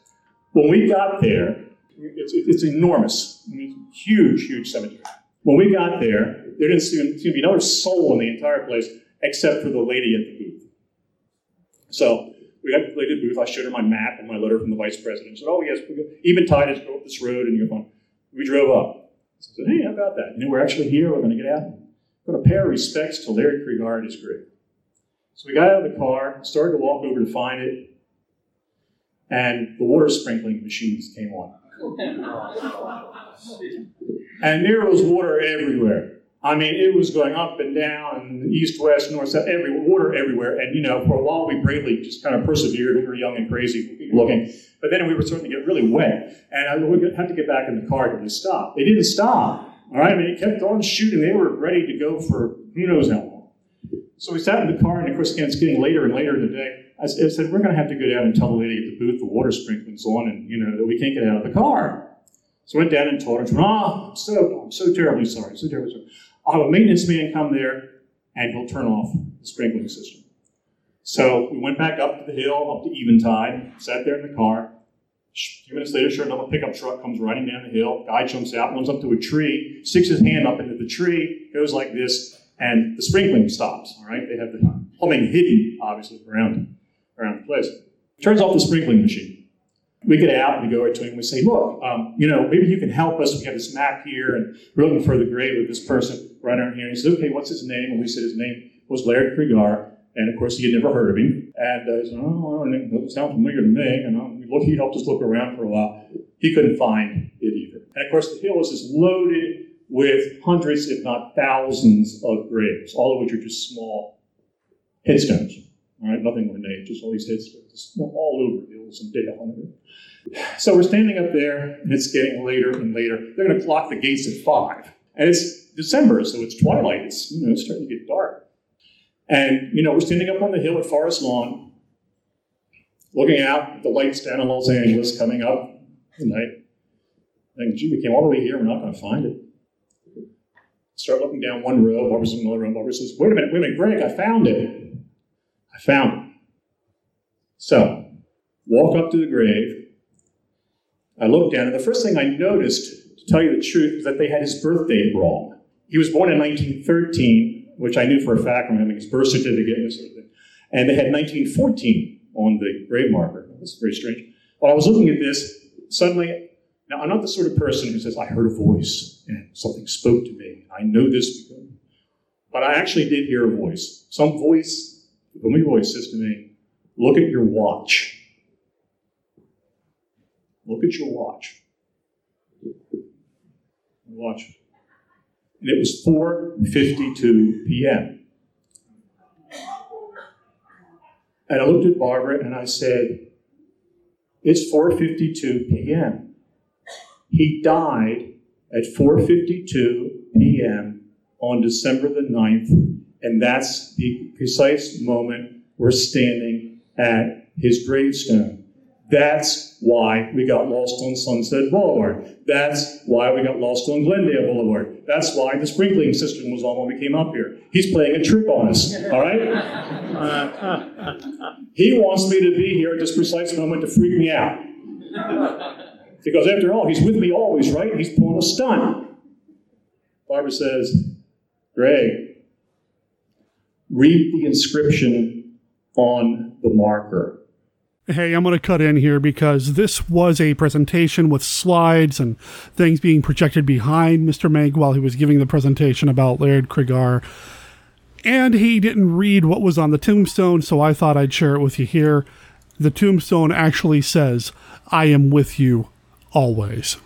When we got there, it's, it's enormous. I mean, huge, huge cemetery. When we got there, there didn't seem, to be another soul in the entire place except for the lady at the booth. So we got to the booth. I showed her my map and my letter from the vice president. She said, "Oh yes, even is go up this road and you're fine." We drove up. I said, "Hey, how about that? You know, we're actually here. We're going to get out. We're going to pay our respects to Laird Cregar and his grave." So we got out of the car, started to walk over to find it, and the water sprinkling machines came on. And there was water everywhere. I mean, it was going up and down, and east, west, north, south, every water everywhere. And you know, for a while we bravely just kind of persevered. We were young and crazy looking, but then we were starting to get really wet, and I would have to get back in the car to stop. They didn't stop. All right, I mean, it kept on shooting. They were ready to go for who knows how long. So we sat in the car, and of course, again, it's getting later and later in the day. I said, "We're going to have to go down and tell the lady at the booth the water sprinkling's on, and you know that we can't get out of the car." So I went down and told her, "Ah, I'm so, I'm so terribly sorry, so terribly sorry. I'll have a maintenance man come there, and he'll turn off the sprinkling system." So we went back up to the hill, up to Eventide, sat there in the car. A few minutes later, sure enough, a pickup truck comes riding down the hill. Guy jumps out, runs up to a tree, sticks his hand up into the tree, goes like this, and the sprinkling stops. All right, they have the plumbing hidden, obviously, around around the place. Turns off the sprinkling machine. We get out and we go right to him and we say, look, um, you know, maybe you can help us. We have this map here and we're looking for the grave of this person right around here. And he said, okay, what's his name? And we said his name was Laird Cregar. And of course, he had never heard of him. And uh, he said, oh, it doesn't sound familiar to me. And um, look, he helped us look around for a while. He couldn't find it either. And of course, the hill is just loaded with hundreds, if not thousands, of graves, all of which are just small headstones. All right, nothing name, just all these headstones, just all over the hills and data hunting. So we're standing up there, and it's getting later and later. They're going to clock the gates at five, and it's December, so it's twilight. It's you know starting to get dark, and you know we're standing up on the hill at Forest Lawn, looking out at the lights down in Los Angeles coming up at night. Thinking, gee, we came all the way here. We're not going to find it. Start looking down one row. Barbara's in another row. Barbara says, "Wait a minute, wait a minute, Greg, I found it. I found it." So, walk up to the grave. I looked down, and the first thing I noticed, to tell you the truth, is that they had his birth date wrong. He was born in 1913, which I knew for a fact from having his birth certificate and this sort of thing. And they had 1914 on the grave marker. That's very strange. While I was looking at this, suddenly, now I'm not the sort of person who says, I heard a voice and something spoke to me. I know this because. But I actually did hear a voice. Some voice, voice says to me, Look at your watch. Look at your watch. Watch. And it was 4:52 p.m. And I looked at Barbara and I said, "It's 4:52 p.m. He died at 4:52 p.m. on December the 9th, and that's the precise moment we're standing at his gravestone. That's why we got lost on Sunset Boulevard. That's why we got lost on Glendale Boulevard. That's why the sprinkling system was on when we came up here. He's playing a trick on us, all right? he wants me to be here at this precise moment to freak me out. Because after all, he's with me always, right? He's pulling a stunt. Barbara says, Greg, read the inscription on the marker. Hey, I'm going to cut in here because this was a presentation with slides and things being projected behind Mr. Mank while he was giving the presentation about Laird Cregar. And he didn't read what was on the tombstone, so I thought I'd share it with you here. The tombstone actually says, I am with you always.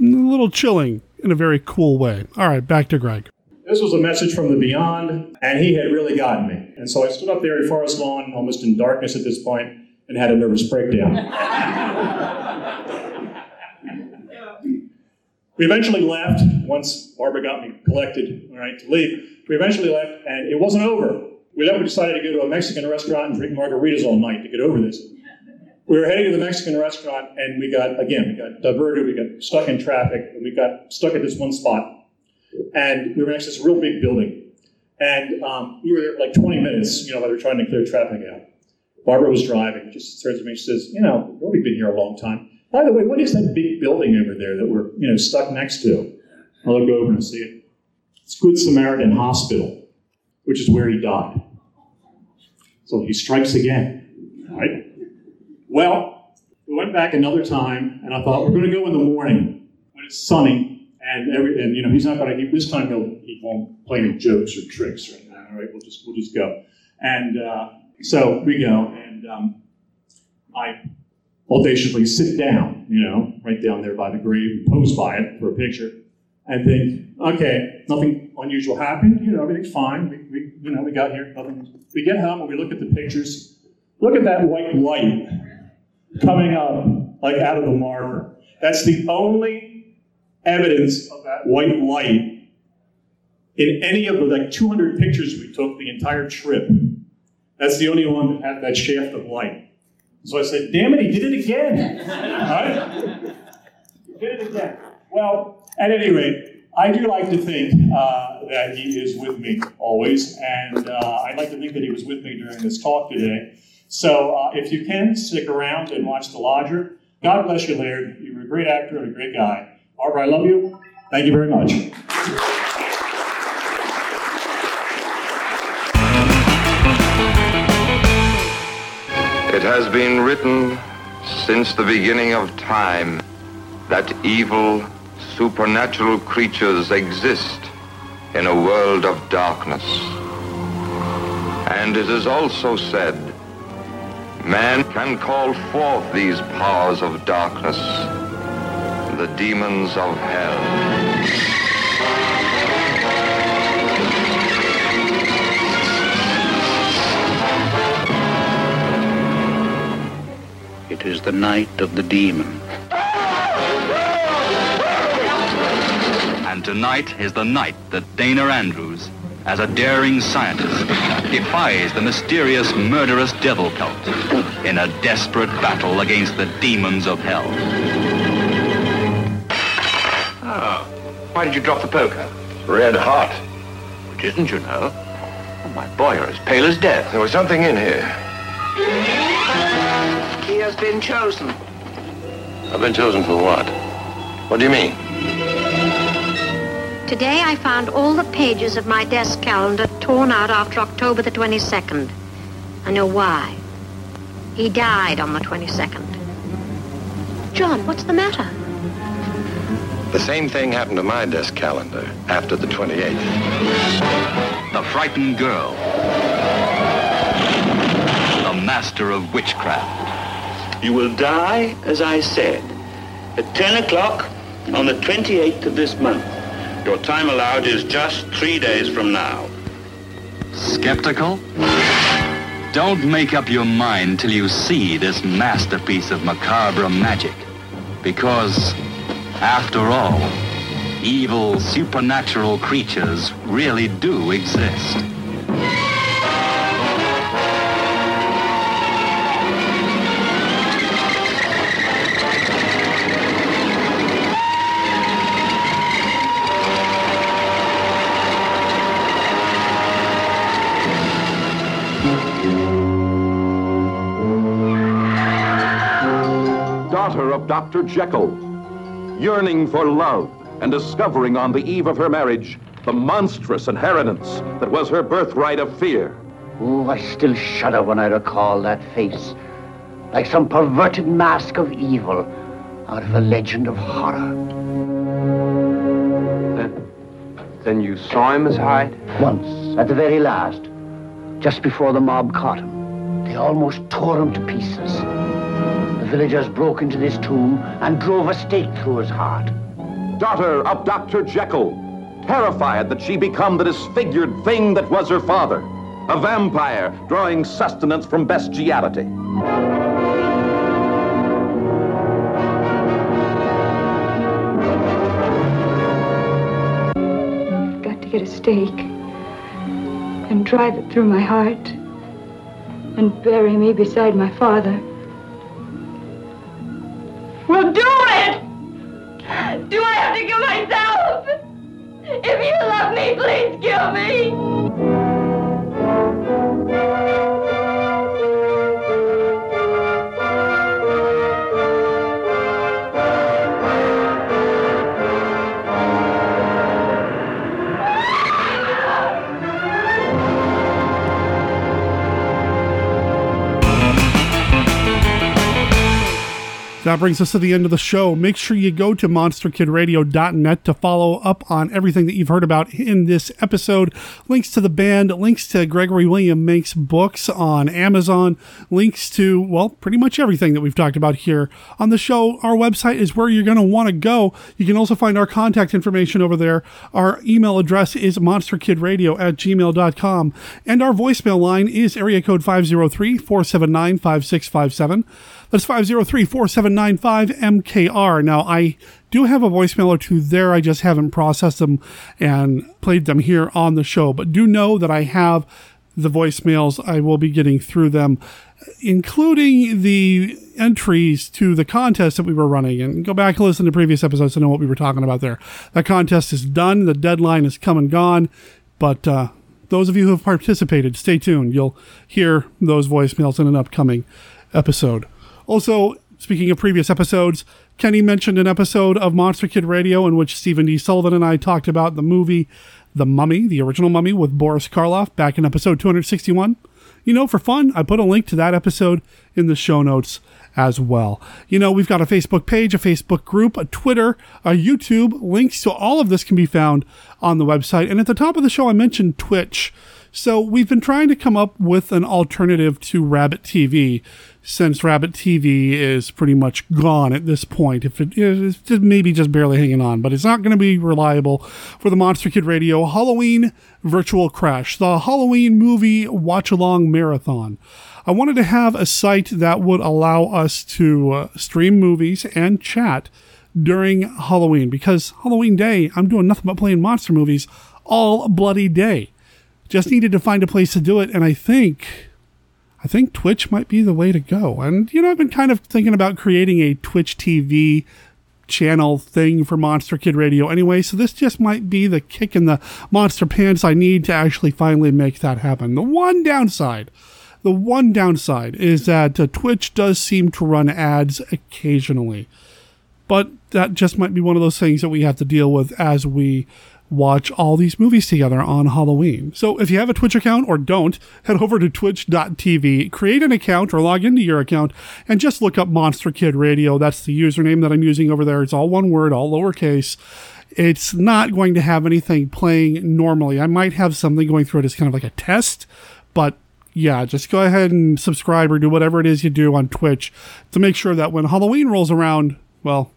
A little chilling in a very cool way. All right, back to Greg. This was a message from the beyond, and he had really gotten me. And so I stood up there in Forest Lawn, almost in darkness at this point, and had a nervous breakdown. we eventually left once Barbara got me collected, all right, to leave. We eventually left, and it wasn't over. We then decided to go to a Mexican restaurant and drink margaritas all night to get over this. We were heading to the Mexican restaurant, and we got, again, we got diverted, we got stuck in traffic, and we got stuck at this one spot. And we were next to this real big building. And um, we were there like 20 minutes, you know, while they were trying to clear traffic out. Barbara was driving, just turns to me, and says, You know, we've been here a long time. By the way, what is that big building over there that we're, you know, stuck next to? I look over and see it. It's Good Samaritan Hospital, which is where he died. So he strikes again. right? Well, we went back another time, and I thought we're going to go in the morning when it's sunny, and every, and you know he's not going to. This time he'll he won't play any jokes or tricks or anything. All right, we'll just we'll just go. And uh, so we go, and um, I audaciously sit down, you know, right down there by the grave, pose by it for a picture, and think, okay, nothing unusual happened, you know, everything's fine. We, we you know, we got here, nothing. We get home and we look at the pictures. Look at that white light coming up, like out of the marker. That's the only evidence of that white light in any of the like 200 pictures we took the entire trip. That's the only one that had that shaft of light. So I said, damn it, he did it again. Right? He did it again. Well, at any rate, I do like to think uh, that he is with me always, and uh, I'd like to think that he was with me during this talk today. So uh, if you can, stick around and watch The Lodger. God bless you, Laird. You're a great actor and a great guy. Barbara, I love you. Thank you very much. It has been written since the beginning of time that evil, supernatural creatures exist in a world of darkness. And it is also said, man can call forth these powers of darkness, the demons of hell. It is the night of the demon. And tonight is the night that Dana Andrews, as a daring scientist, defies the mysterious murderous devil cult in a desperate battle against the demons of hell. Why did you drop the poker? Red hot. Which isn't, you know. Oh, my boy, you're as pale as death. There was something in here. He has been chosen. I've been chosen for what? What do you mean? Today I found all the pages of my desk calendar torn out after October the 22nd. I know why. He died on the 22nd. John, what's the matter? The same thing happened to my desk calendar after the 28th. The frightened girl. The master of witchcraft. You will die, as I said, at 10 o'clock on the 28th of this month. Your time allowed is just three days from now. Skeptical? Don't make up your mind till you see this masterpiece of macabre magic. Because, after all, evil supernatural creatures really do exist. Daughter of Dr. Jekyll, yearning for love and discovering on the eve of her marriage the monstrous inheritance that was her birthright of fear. Oh, I still shudder when I recall that face, like some perverted mask of evil out of a legend of horror. Then then you saw him, Miss Hyde? Once, at the very last, just before the mob caught him, they almost tore him to pieces. The villagers broke into this tomb and drove a stake through his heart. Daughter of Dr. Jekyll, terrified that she become the disfigured thing that was her father, a vampire drawing sustenance from bestiality. I've got to get a stake and drive it through my heart and bury me beside my father. Well, do it! Do I have to kill myself? If you love me, please kill me! That brings us to the end of the show. Make sure you go to monsterkidradio.net to follow up on everything that you've heard about in this episode. Links to the band, links to Gregory William Mank's books on Amazon, links to, well, pretty much everything that we've talked about here on the show. Our website is where you're going to want to go. You can also find our contact information over there. Our email address is monsterkidradio at gmail.com. And our voicemail line is area code 503 479 5657. That's 503 4795 MKR. Now, I do have a voicemail or two there. I just haven't processed them and played them here on the show. But do know that I have the voicemails. I will be getting through them, including the entries to the contest that we were running. And go back and listen to previous episodes to know what we were talking about there. That contest is done. The deadline is come and gone. But uh, those of you who have participated, stay tuned. You'll hear those voicemails in an upcoming episode. Also, speaking of previous episodes, Kenny mentioned an episode of Monster Kid Radio in which Stephen D. Sullivan and I talked about the movie The Mummy, the original Mummy with Boris Karloff back in episode 261. You know, for fun, I put a link to that episode in the show notes as well. You know, we've got a Facebook page, a Facebook group, a Twitter, a YouTube. Links to all of this can be found on the website. And at the top of the show, I mentioned Twitch. So we've been trying to come up with an alternative to Rabbit TV since Rabbit TV is pretty much gone at this point. If it is maybe just barely hanging on, but it's not going to be reliable for the Monster Kid Radio Halloween Virtual Crash, the Halloween movie watch along marathon. I wanted to have a site that would allow us to uh, stream movies and chat during Halloween because Halloween day, I'm doing nothing but playing monster movies all bloody day. Just needed to find a place to do it, and I think I think Twitch might be the way to go. And, you know, I've been kind of thinking about creating a Twitch TV channel thing for Monster Kid Radio anyway, so this just might be the kick in the monster pants I need to actually finally make that happen. The one downside, the one downside is that uh, Twitch does seem to run ads occasionally. But that just might be one of those things that we have to deal with as we watch all these movies together on Halloween. So if you have a Twitch account or don't, head over to twitch.tv, create an account or log into your account and just look up Monster Kid Radio. That's the username that I'm using over there. It's all one word, all lowercase. It's not going to have anything playing normally. I might have something going through it as kind of like a test, but yeah, just go ahead and subscribe or do whatever it is you do on Twitch to make sure that when Halloween rolls around, well,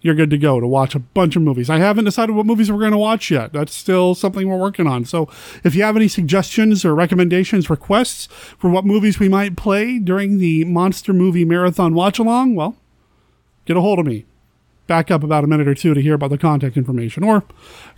you're good to go to watch a bunch of movies. I haven't decided what movies we're going to watch yet. That's still something we're working on. So if you have any suggestions or recommendations, requests for what movies we might play during the Monster Movie Marathon watch along, well, get a hold of me back up about a minute or two to hear about the contact information or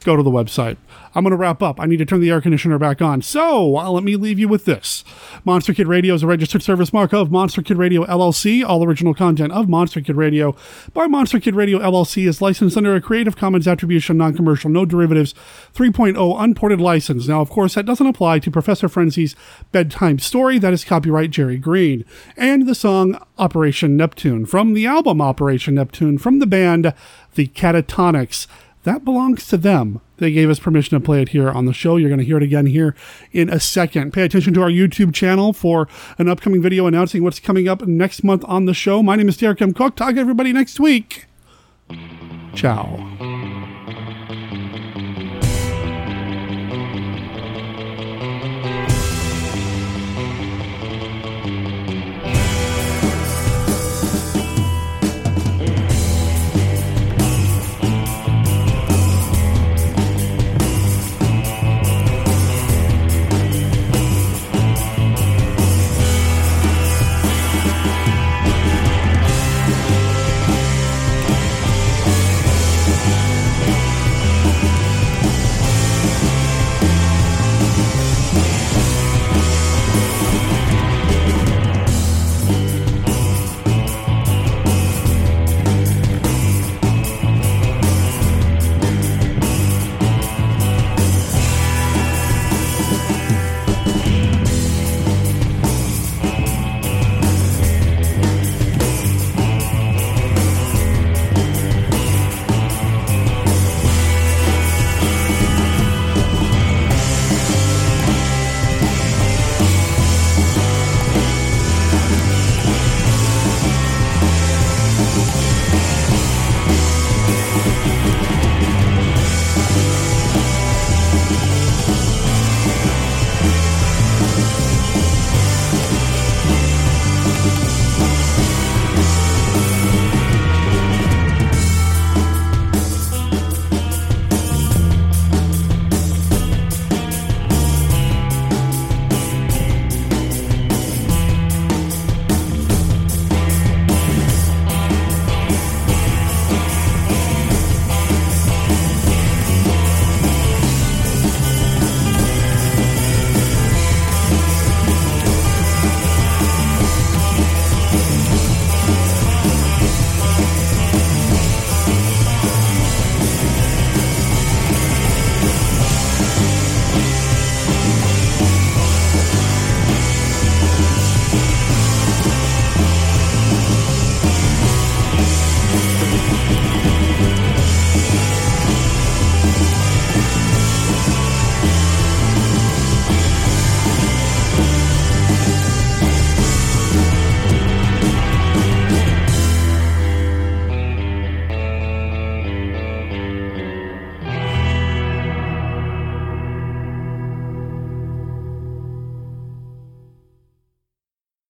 go to the website. I'm going to wrap up. I need to turn the air conditioner back on. So uh, let me leave you with this. Monster Kid Radio is a registered service mark of Monster Kid Radio LLC. All original content of Monster Kid Radio by Monster Kid Radio LLC is licensed under a Creative Commons Attribution Non-Commercial No Derivatives 3.0 unported license. Now, of course, that doesn't apply to Professor Frenzy's bedtime story. That is copyright Jerry Green. And the song Operation Neptune from the album Operation Neptune from the The Catatonics. That belongs to them. They gave us permission to play it here on the show. You're going to hear it again here in a second. Pay attention to our YouTube channel for an upcoming video announcing what's coming up next month on the show. My name is Derek M. Koch. Talk to everybody next week. Ciao.